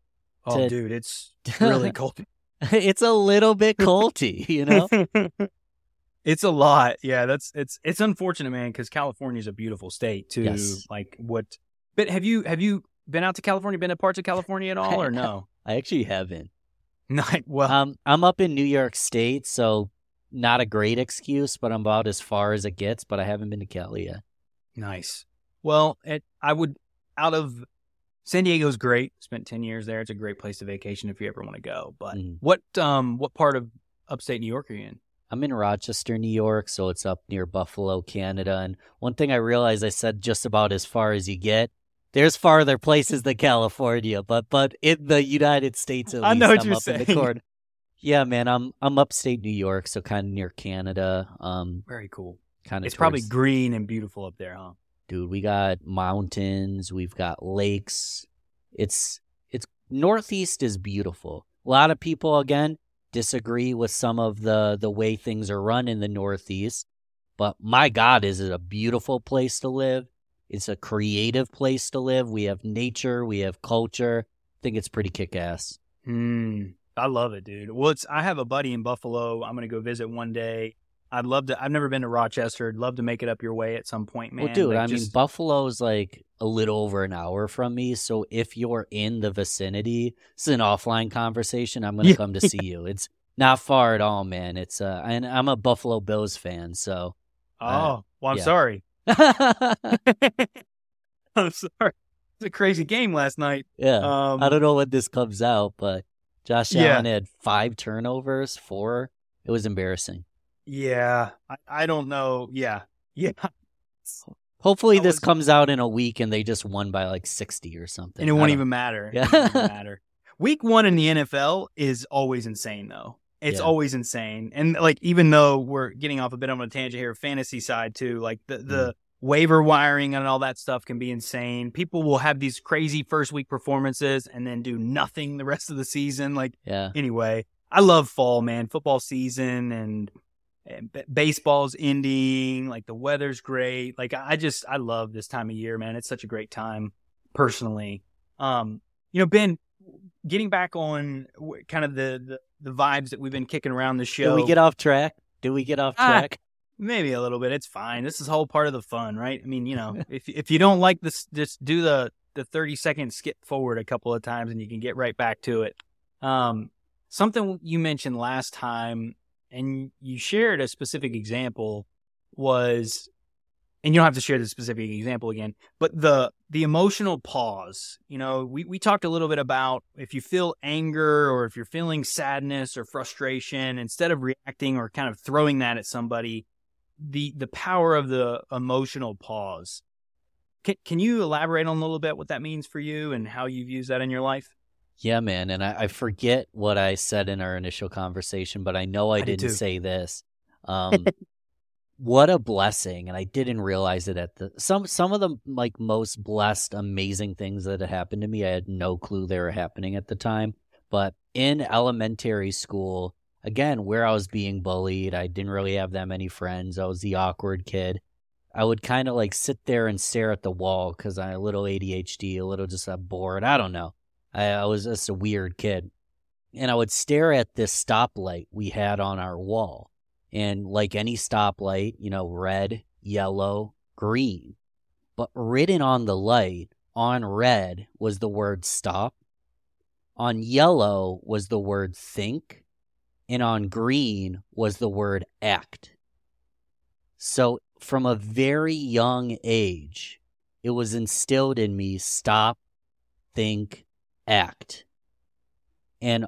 Speaker 1: Oh,
Speaker 2: To-
Speaker 1: dude, it's really cool.
Speaker 2: it's a little bit culty, you know?
Speaker 1: it's a lot. Yeah, that's it's it's unfortunate, man, because California is a beautiful state too.
Speaker 2: Yes.
Speaker 1: Like what? But have you have you been out to California? Been to parts of California at all, or no?
Speaker 2: I actually haven't.
Speaker 1: Not well.
Speaker 2: Um, I'm up in New York State, so not a great excuse, but I'm about as far as it gets. But I haven't been to Cali yet.
Speaker 1: Nice. Well, it, I would out of San Diego's great. Spent ten years there. It's a great place to vacation if you ever want to go. But
Speaker 2: Mhm.
Speaker 1: what um what part of upstate New York are you in?
Speaker 2: I'm in Rochester, New York, so it's up near Buffalo, Canada. And one thing I realized I said just about as far as you get. There's farther places than California, but but in the United States at
Speaker 1: I
Speaker 2: least,
Speaker 1: know what
Speaker 2: I'm
Speaker 1: you're
Speaker 2: up in the
Speaker 1: saying.
Speaker 2: corner. Yeah, man, I'm I'm upstate New York, so kind of near Canada. Um,
Speaker 1: Very cool.
Speaker 2: kind of
Speaker 1: It's probably green and beautiful up there, huh?
Speaker 2: dude we got mountains we've got lakes it's it's northeast is beautiful a lot of people again disagree with some of the the way things are run in the northeast but my god is it a beautiful place to live it's a creative place to live we have nature we have culture i think it's pretty kick-ass
Speaker 1: Hmm. I love it, dude. Well, it's I have a buddy in Buffalo. I'm gonna go visit one day. I'd love to. I've never been to Rochester. I'd love to make it up your way at some point, man.
Speaker 2: well dude
Speaker 1: Like,
Speaker 2: i mean
Speaker 1: just-
Speaker 2: buffalo's like a little over an hour from me so if you're in the vicinity it's an offline conversation i'm gonna
Speaker 1: Yeah.
Speaker 2: come to see you it's not far at all man it's uh and i'm a buffalo bills fan so
Speaker 1: oh, well, I'm
Speaker 2: yeah.
Speaker 1: sorry. I'm sorry. It's a crazy game last night. Yeah, um,
Speaker 2: i don't know when this comes out but josh
Speaker 1: Yeah.
Speaker 2: allen had five turnovers four it was embarrassing
Speaker 1: Yeah, I, I don't know. Yeah, yeah,
Speaker 2: hopefully
Speaker 1: I
Speaker 2: this
Speaker 1: was-
Speaker 2: comes out in a week and they just won by like 60 or something
Speaker 1: and it
Speaker 2: I
Speaker 1: won't
Speaker 2: don't-
Speaker 1: even matter.
Speaker 2: Yeah.
Speaker 1: It won't even matter. Week one in the NFL is always insane, though. It's
Speaker 2: Yeah.
Speaker 1: always insane, and like even though we're getting off a bit on a tangent here, fantasy side too, like the
Speaker 2: Mm.
Speaker 1: the waiver wiring and all that stuff can be insane. People will have these crazy first week performances and then do nothing the rest of the season. Like
Speaker 2: yeah
Speaker 1: anyway, I love fall, man. Football season and b- baseball's ending. Like the weather's great. Like I just I love this time of year, man. It's such a great time, personally. Um, you know, Ben, getting back on w- kind of the the, the vibes that we've been kicking around the show.
Speaker 2: Do we get off track Do we get off
Speaker 1: Ah,
Speaker 2: track
Speaker 1: Maybe a little bit. It's fine. This is whole part of the fun, right? I mean, you know, if if you don't like this, just do the the thirty second skip forward a couple of times, and you can get right back to it. Um, something you mentioned last time, and you shared a specific example was, and you don't have to share the specific example again, but the the emotional pause. You know, we we talked a little bit about if you feel anger or if you're feeling sadness or frustration, instead of reacting or kind of throwing that at somebody, the the power of the emotional pause. Can can you elaborate on a little bit what that means for you and how you've used that in your life?
Speaker 2: Yeah, man. And I, I forget what I said in our initial conversation, but I know I,
Speaker 1: I did
Speaker 2: didn't
Speaker 1: too.
Speaker 2: say this. Um, what a blessing. And I didn't realize it at the some some of the like most blessed, amazing things that had happened to me. I had no clue they were happening at the time. But in elementary school, again, where I was being bullied, I didn't really have that many friends. I was the awkward kid. I would kind of like sit there and stare at the wall because I had a little ADHD, a little just uh, bored. I don't know. I, I was just a weird kid. And I would stare at this stoplight we had on our wall. And like any stoplight, you know, red, yellow, green. but written on the light on red was the word stop, on yellow was the word think, and on green was the word act. So from a very young age, it was instilled in me stop, think, act. And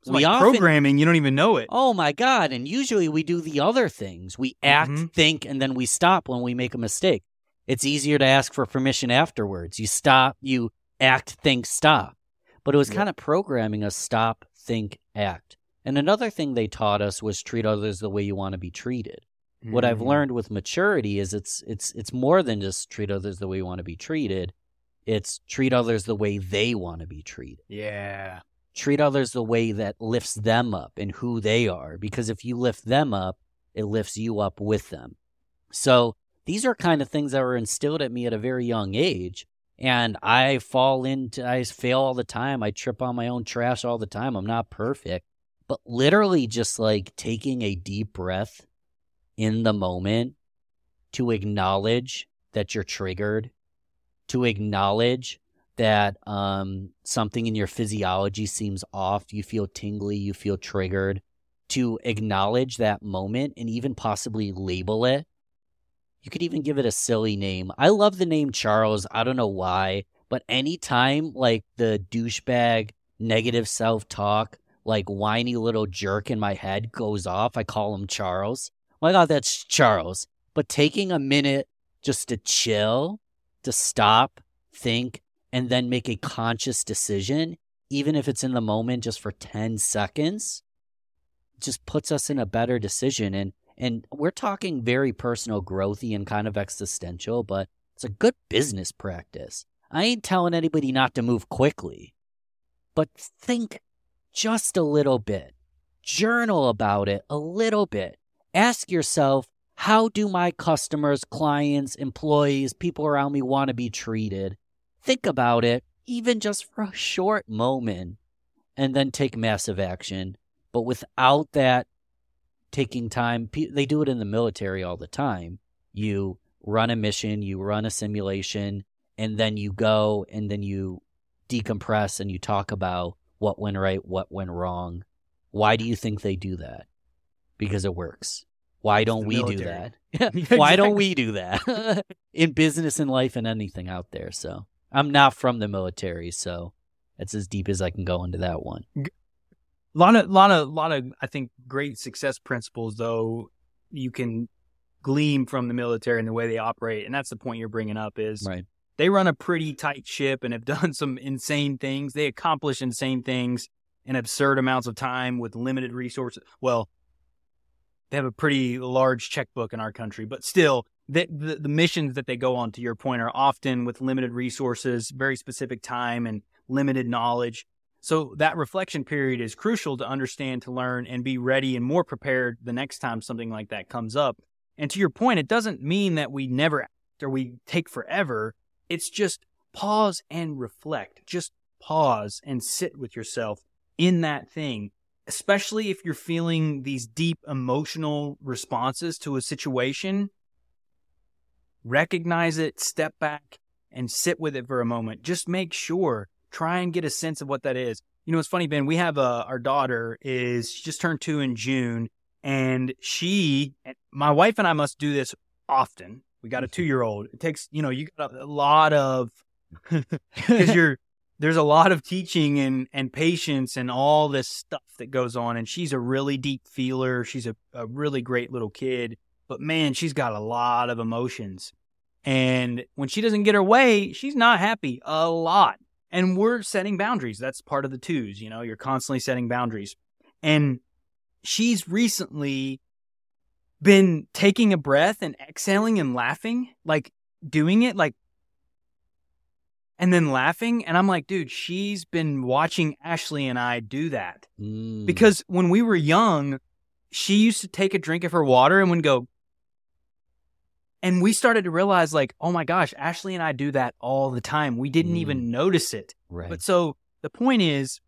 Speaker 1: it's we like often, programming, you don't even know it.
Speaker 2: Oh my God. And usually we do the other things. We act, mm-hmm. think, and then we stop when we make a mistake. It's easier to ask for permission afterwards. You stop, you act, think, stop. But it was yep. kind of programming us stop, think, act. And another thing they taught us was treat others the way you want to be treated. Mm-hmm. What I've mm-hmm. learned with maturity is it's it's it's more than just treat others the way you want to be treated. It's treat others the way they want to be treated.
Speaker 1: Yeah
Speaker 2: treat others the way that lifts them up and who they are. Because if you lift them up, it lifts you up with them. So these are kind of things that were instilled at me at a very young age. And I fall into, I fail all the time. I trip on my own trash all the time. I'm not perfect. But literally just like taking a deep breath in the moment to acknowledge that you're triggered, to acknowledge that um, something in your physiology seems off, you feel tingly, you feel triggered, to acknowledge that moment and even possibly label it. You could even give it a silly name. I love the name Charles. I don't know why, but anytime like the douchebag negative self talk, like whiny little jerk in my head goes off, I call him Charles. My God, that's Charles. But taking a minute just to chill, to stop, think, and then make a conscious decision, even if it's in the moment just for 10 seconds, just puts us in a better decision. And and we're talking very personal growthy and kind of existential, but it's a good business practice. I ain't telling anybody not to move quickly, but think just a little bit. Journal about it a little bit. Ask yourself, how do my customers, clients, employees, people around me want to be treated? think about it, even just for a short moment, and then take massive action. But without that taking time, they do it in the military all the time. You run a mission, you run a simulation, and then you go and then you decompress and you talk about what went right, what went wrong. Why do you think they do that? Because it works. Why don't we military. do that? Why don't we do that in business and life and anything out there? So I'm not from the military, so that's as deep as I can go into that one. A
Speaker 1: lot of, lot of, lot of, I think, great success principles, though, you can glean from the military and the way they operate. And that's the point you're bringing up is
Speaker 2: right.
Speaker 1: they run a pretty tight ship and have done some insane things. They accomplish insane things in absurd amounts of time with limited resources. Well, they have a pretty large checkbook in our country, but still, the, the, the missions that they go on, to your point, are often with limited resources, very specific time, and limited knowledge. So that reflection period is crucial to understand, to learn, and be ready and more prepared the next time something like that comes up. And to your point, it doesn't mean that we never act or we take forever. It's just pause and reflect. Just pause and sit with yourself in that thing, especially if you're feeling these deep emotional responses to a situation recognize it, step back, and sit with it for a moment. Just make sure, try and get a sense of what that is. You know, it's funny, Ben. We have a, uh, our daughter is she just turned two in June, and she, my wife and I must do this often. We got a two year old. It takes, you know, you got a lot of because you're there's a lot of teaching and and patience and all this stuff that goes on. And she's a really deep feeler. She's a, a really great little kid but man, she's got a lot of emotions. And when she doesn't get her way, she's not happy a lot. And we're setting boundaries. That's part of the twos, you know, you're constantly setting boundaries. And she's recently been taking a breath and exhaling and laughing, like doing it, like, and then laughing. And I'm like, dude, she's been watching Ashley and I do that. Mm. Because when we were young, she used to take a drink of her water and would go, and we started to realize, like, oh my gosh, Ashley and I do that all the time. We didn't mm. even notice it.
Speaker 2: Right.
Speaker 1: But so the point is,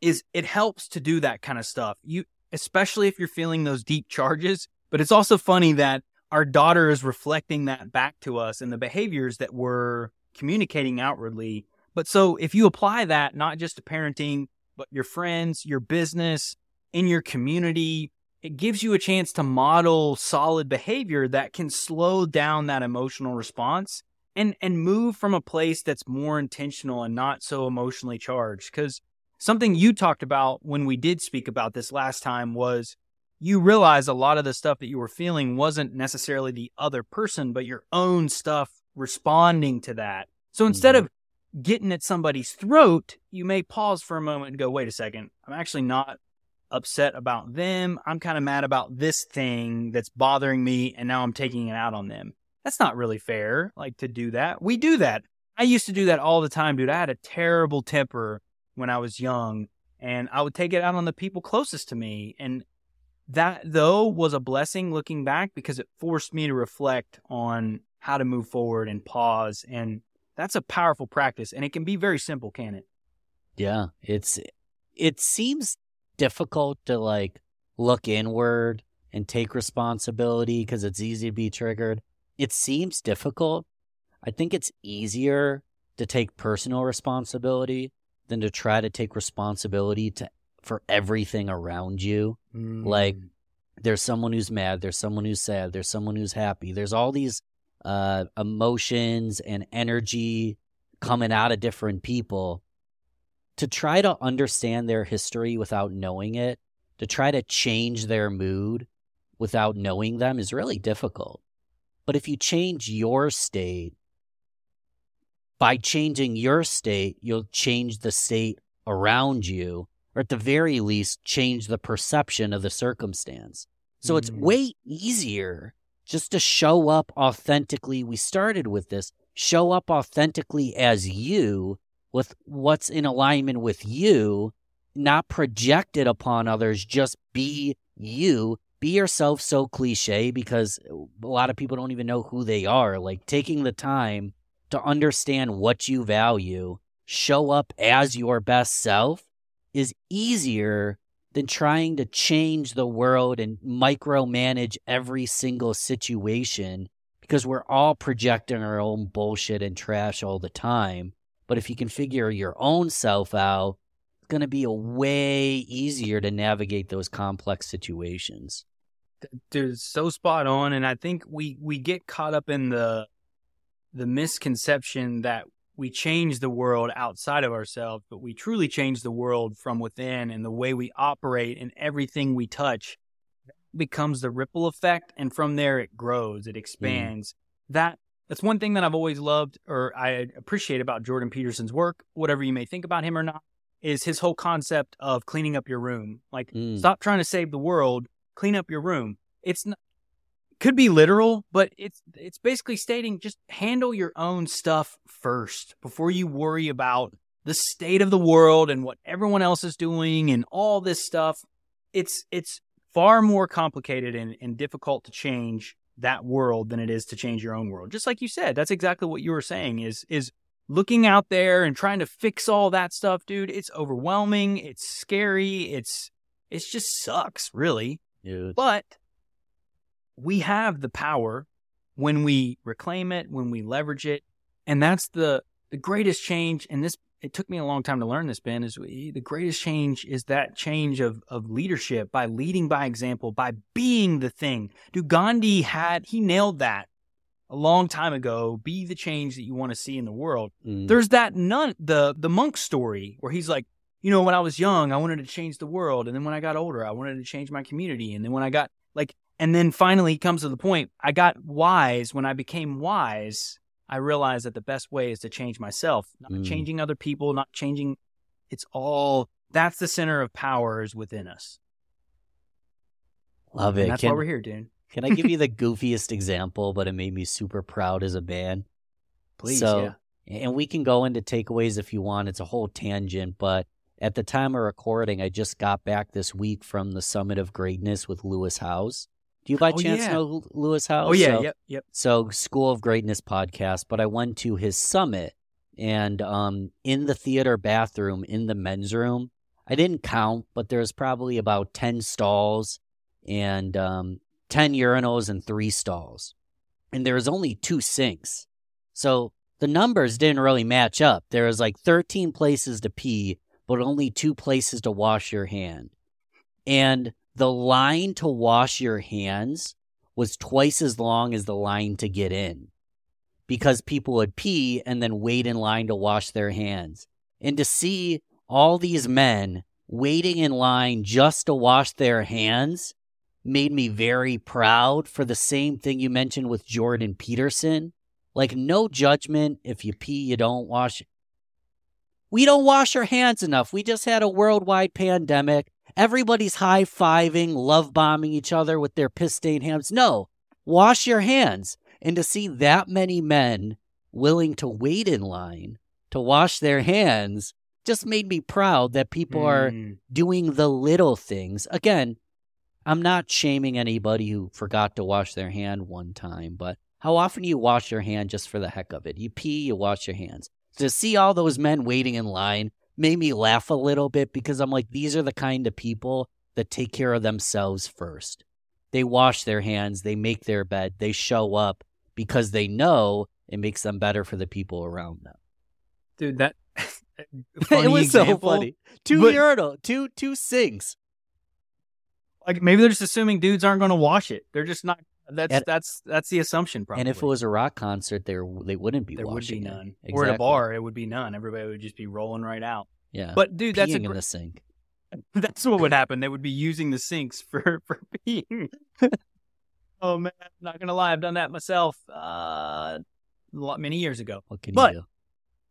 Speaker 1: is it helps to do that kind of stuff. You, especially if you're feeling those deep charges. But it's also funny that our daughter is reflecting that back to us and the behaviors that we're communicating outwardly. But so if you apply that not just to parenting, but your friends, your business, in your community, it gives you a chance to model solid behavior that can slow down that emotional response and and move from a place that's more intentional and not so emotionally charged cuz something you talked about when we did speak about this last time was you realize a lot of the stuff that you were feeling wasn't necessarily the other person but your own stuff responding to that. So instead mm-hmm. of getting at somebody's throat, you may pause for a moment and go, wait a second, I'm actually not upset about them. I'm kind of mad about this thing that's bothering me, and now I'm taking it out on them. That's not really fair, like to do that. We do that. I used to do that all the time, dude. I had a terrible temper when I was young, and I would take it out on the people closest to me. And that, though, was a blessing looking back because it forced me to reflect on how to move forward and pause. And that's a powerful practice, and it can be very simple, can it?
Speaker 2: Yeah, it's it seems difficult to like look inward and take responsibility because it's easy to be triggered. It seems difficult. I think it's easier to take personal responsibility than to try to take responsibility to for everything around you. Mm. Like there's someone who's mad, there's someone who's sad, there's someone who's happy. There's all these uh, emotions and energy coming out of different people to try to understand their history without knowing it, to try to change their mood without knowing them is really difficult. But if you change your state, by changing your state, you'll change the state around you, or at the very least, change the perception of the circumstance. So mm-hmm. it's way easier just to show up authentically. We started with this show up authentically as you with what's in alignment with you, not projected upon others. Just be you. Be yourself so cliche because a lot of people don't even know who they are. Like taking the time to understand what you value, show up as your best self is easier than trying to change the world and micromanage every single situation because we're all projecting our own bullshit and trash all the time. But if you can figure your own self out, it's going to be a way easier to navigate those complex situations.
Speaker 1: Dude, so spot on. And I think we, we get caught up in the, the misconception that we change the world outside of ourselves, but we truly change the world from within and the way we operate and everything we touch becomes the ripple effect. And from there, it grows, it mm. expands. Mm. That that's one thing that I've always loved or I appreciate about Jordan Peterson's work, whatever you may think about him or not, is his whole concept of cleaning up your room. Like, mm. stop trying to save the world, clean up your room. It's not, could be literal, but it's it's basically stating just handle your own stuff first before you worry about the state of the world and what everyone else is doing and all this stuff. It's it's far more complicated and, and difficult to change that world than it is to change your own world. Just like you said, that's exactly what you were saying is is looking out there and trying to fix all that stuff, dude. It's overwhelming, it's scary, it's it's just sucks, really.
Speaker 2: Dude.
Speaker 1: But we have the power when we reclaim it, when we leverage it, and that's the the greatest change. And this it took me a long time to learn this, Ben. Is we, the greatest change is that change of of leadership by leading by example, by being the thing. Dude, Gandhi had he nailed that a long time ago. Be the change that you want to see in the world. Mm. There's that nun the the monk story where he's like, you know, when I was young, I wanted to change the world, and then when I got older, I wanted to change my community, and then when I got like, and then finally he comes to the point. I got wise when I became wise. I realized that the best way is to change myself, not mm. changing other people, not changing. It's all that's the center of power is within us.
Speaker 2: Love it.
Speaker 1: And that's can, why we're here, dude.
Speaker 2: can I give you the goofiest example, but it made me super proud as a man?
Speaker 1: Please, so,
Speaker 2: yeah. And we can go into takeaways if you want. It's a whole tangent, but at the time of recording, I just got back this week from the Summit of Greatness with Lewis Howes. Do you by oh, chance yeah. know Lewis Howes?
Speaker 1: Oh yeah, so, yep, yep.
Speaker 2: So School of Greatness podcast, but I went to his summit and um in the theater bathroom in the men's room, I didn't count, but there's probably about 10 stalls and um 10 urinals and three stalls. And there was only two sinks. So the numbers didn't really match up. There was like 13 places to pee, but only two places to wash your hand. And the line to wash your hands was twice as long as the line to get in because people would pee and then wait in line to wash their hands. And to see all these men waiting in line just to wash their hands made me very proud for the same thing you mentioned with Jordan Peterson. Like, no judgment. If you pee, you don't wash. We don't wash our hands enough. We just had a worldwide pandemic. Everybody's high fiving, love bombing each other with their piss stained hands. No, wash your hands. And to see that many men willing to wait in line to wash their hands just made me proud that people mm. are doing the little things. Again, I'm not shaming anybody who forgot to wash their hand one time, but how often do you wash your hand just for the heck of it? You pee, you wash your hands. To see all those men waiting in line made me laugh a little bit because I'm like, these are the kind of people that take care of themselves first. They wash their hands, they make their bed, they show up because they know it makes them better for the people around them.
Speaker 1: Dude, that
Speaker 2: it was example, so funny. Two but, urinal, two two sinks.
Speaker 1: Like maybe they're just assuming dudes aren't going to wash it. They're just not. That's and, that's that's the assumption. Probably.
Speaker 2: And if it was a rock concert, there they wouldn't be.
Speaker 1: There
Speaker 2: would
Speaker 1: be
Speaker 2: none.
Speaker 1: Exactly. Or at a bar, it would be none. Everybody would just be rolling right out.
Speaker 2: Yeah.
Speaker 1: But dude, that's
Speaker 2: a gr- in the sink.
Speaker 1: That's what would happen. They would be using the sinks for for peeing. oh man, I'm not gonna lie, I've done that myself. Uh, lot, many years ago.
Speaker 2: What can
Speaker 1: but
Speaker 2: you do?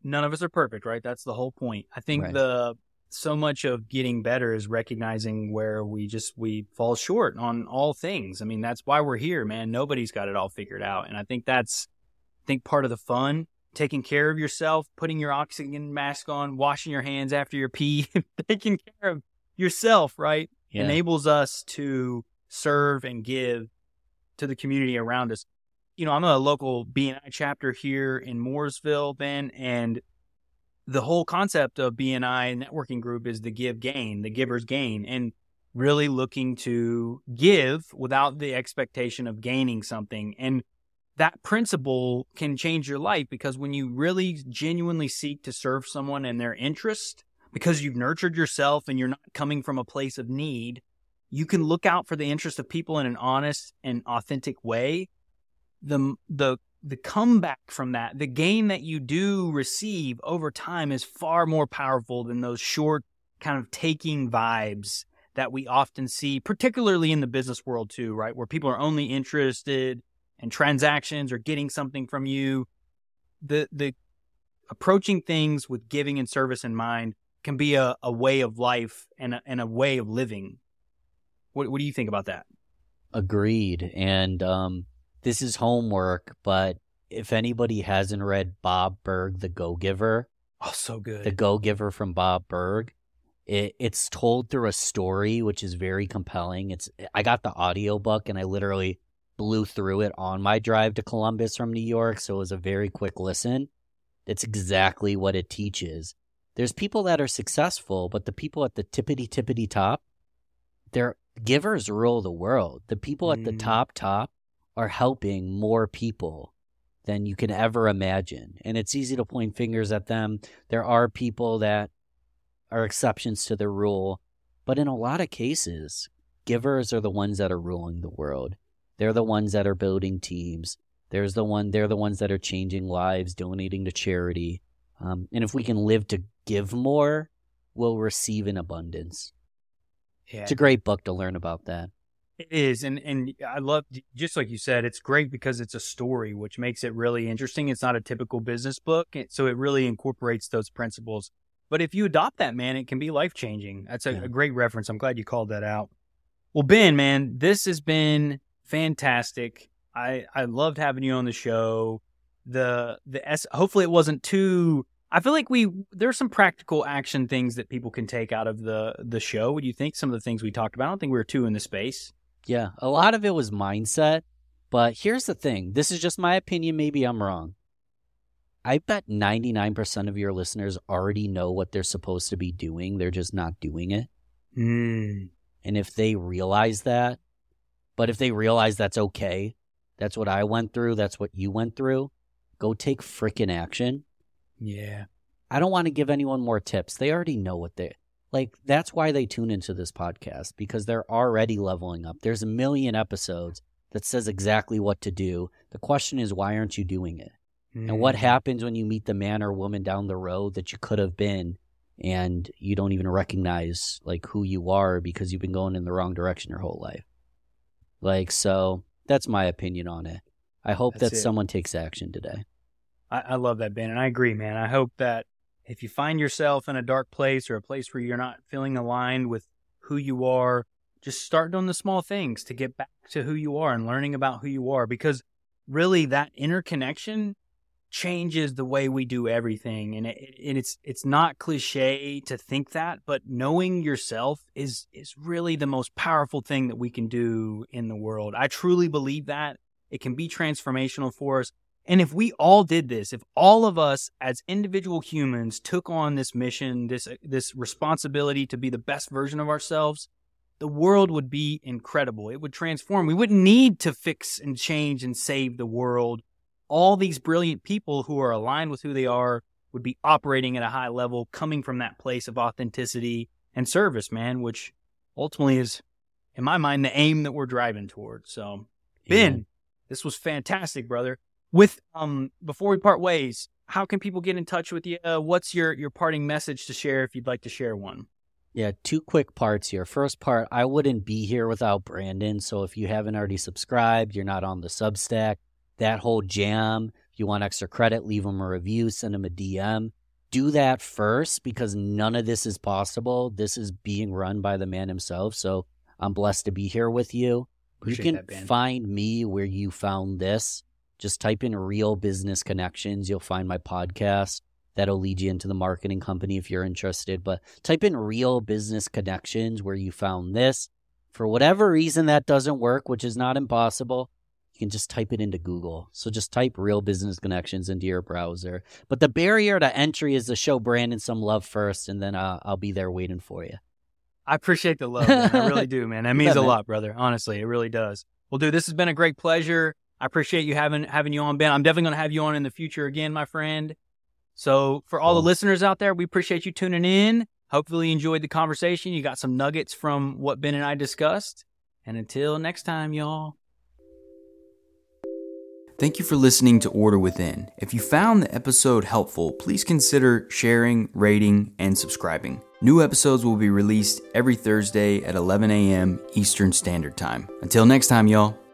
Speaker 1: None of us are perfect, right? That's the whole point. I think right. the so much of getting better is recognizing where we just we fall short on all things. I mean, that's why we're here, man. Nobody's got it all figured out. And I think that's I think part of the fun, taking care of yourself, putting your oxygen mask on, washing your hands after your pee, taking care of yourself, right? Yeah. Enables us to serve and give to the community around us. You know, I'm a local BNI chapter here in Mooresville, Ben, and the whole concept of BNI networking group is the give gain, the giver's gain, and really looking to give without the expectation of gaining something. And that principle can change your life because when you really genuinely seek to serve someone in their interest, because you've nurtured yourself and you're not coming from a place of need, you can look out for the interest of people in an honest and authentic way. The the the comeback from that, the gain that you do receive over time is far more powerful than those short kind of taking vibes that we often see, particularly in the business world too, right? Where people are only interested in transactions or getting something from you. The the approaching things with giving and service in mind can be a, a way of life and a, and a way of living. What what do you think about that?
Speaker 2: Agreed. And um this is homework, but if anybody hasn't read Bob Burg, The Go Giver,
Speaker 1: oh, so good,
Speaker 2: The Go Giver from Bob Burg, it, it's told through a story which is very compelling. It's I got the audiobook and I literally blew through it on my drive to Columbus from New York, so it was a very quick listen. It's exactly what it teaches. There's people that are successful, but the people at the tippity tippity top, they're givers rule the world. The people at the mm. top top are helping more people than you can ever imagine. And it's easy to point fingers at them. There are people that are exceptions to the rule, but in a lot of cases, givers are the ones that are ruling the world. They're the ones that are building teams. There's the one. They're the ones that are changing lives, donating to charity. Um, and if we can live to give more, we'll receive in abundance. Yeah. It's a great book to learn about that.
Speaker 1: It is, and and I love just like you said, it's great because it's a story, which makes it really interesting. It's not a typical business book, so it really incorporates those principles. But if you adopt that, man, it can be life changing. That's a, yeah. a great reference. I'm glad you called that out. Well, Ben, man, this has been fantastic. I I loved having you on the show. The the S. Hopefully, it wasn't too. I feel like we there's some practical action things that people can take out of the the show. Would you think? Some of the things we talked about. I don't think we were too in the space.
Speaker 2: Yeah, a lot of it was mindset. But here's the thing this is just my opinion. Maybe I'm wrong. I bet 99% of your listeners already know what they're supposed to be doing. They're just not doing it.
Speaker 1: Mm.
Speaker 2: And if they realize that, But if they realize that's okay, that's what I went through, that's what you went through, go take freaking action.
Speaker 1: Yeah.
Speaker 2: I don't want to give anyone more tips. They already know what they like. That's why they tune into this podcast because they're already leveling up. There's a million episodes that says exactly what to do. The question is, why aren't you doing it? And what
Speaker 1: Mm.
Speaker 2: happens when you meet the man or woman down the road that you could have been and you don't even recognize like who you are because you've been going in the wrong direction your whole life? Like so that's my opinion on it. I hope
Speaker 1: That's
Speaker 2: that
Speaker 1: it.
Speaker 2: someone takes action today.
Speaker 1: I, I love that, Ben, and I agree, man. I hope that if you find yourself in a dark place or a place where you're not feeling aligned with who you are, just start doing the small things to get back to who you are and learning about who you are because really that interconnection changes the way we do everything. And, it, and it's it's not cliche to think that but knowing yourself is is really the most powerful thing that we can do in the world. I truly believe that. It can be transformational for us and if we all did this, if all of us as individual humans took on this mission, this uh, this responsibility to be the best version of ourselves, the world would be incredible. It would transform. We wouldn't need to fix and change and save the world. All these brilliant people who are aligned with who they are would be operating at a high level, coming from that place of authenticity and service, man, which ultimately is, in my mind, the aim that we're driving towards. So, Ben,
Speaker 2: Amen.
Speaker 1: this was fantastic, brother. With um, before we part ways, how can people get in touch with you? Uh, what's your your parting message to share if you'd like to share one?
Speaker 2: Yeah, two quick parts here. First part, I wouldn't be here without Brandon. So if you haven't already subscribed, you're not on the Substack, that whole jam, if you want extra credit, leave him a review, send him a DM. Do that first because none of this is possible. This is being run by the man himself. So I'm blessed to be here with you.
Speaker 1: Appreciate
Speaker 2: you can
Speaker 1: that,
Speaker 2: find me where you found this. Just type in real business connections. You'll find my podcast. That'll lead you into the marketing company if you're interested. But type in real business connections where you found this. For whatever reason that doesn't work, which is not impossible, you can just type it into Google. So just type real business connections into your browser. But the barrier to entry is to show Brandon some love first, and then uh, I'll be there waiting for you.
Speaker 1: I appreciate the love. Man. I really do, man. That means
Speaker 2: Yeah,
Speaker 1: a lot, brother. Honestly, it really does. Well, dude, this has been a great pleasure. I appreciate you having having you on, Ben. I'm definitely going to have you on in the future again, my friend. So, for all the listeners out there, we appreciate you tuning in. Hopefully, you enjoyed the conversation. You got some nuggets from what Ben and I discussed. And until next time, y'all.
Speaker 3: Thank you for listening to Order Within. If you found the episode helpful, please consider sharing, rating, and subscribing. New episodes will be released every Thursday at 11 a.m. Eastern Standard Time. Until next time, y'all.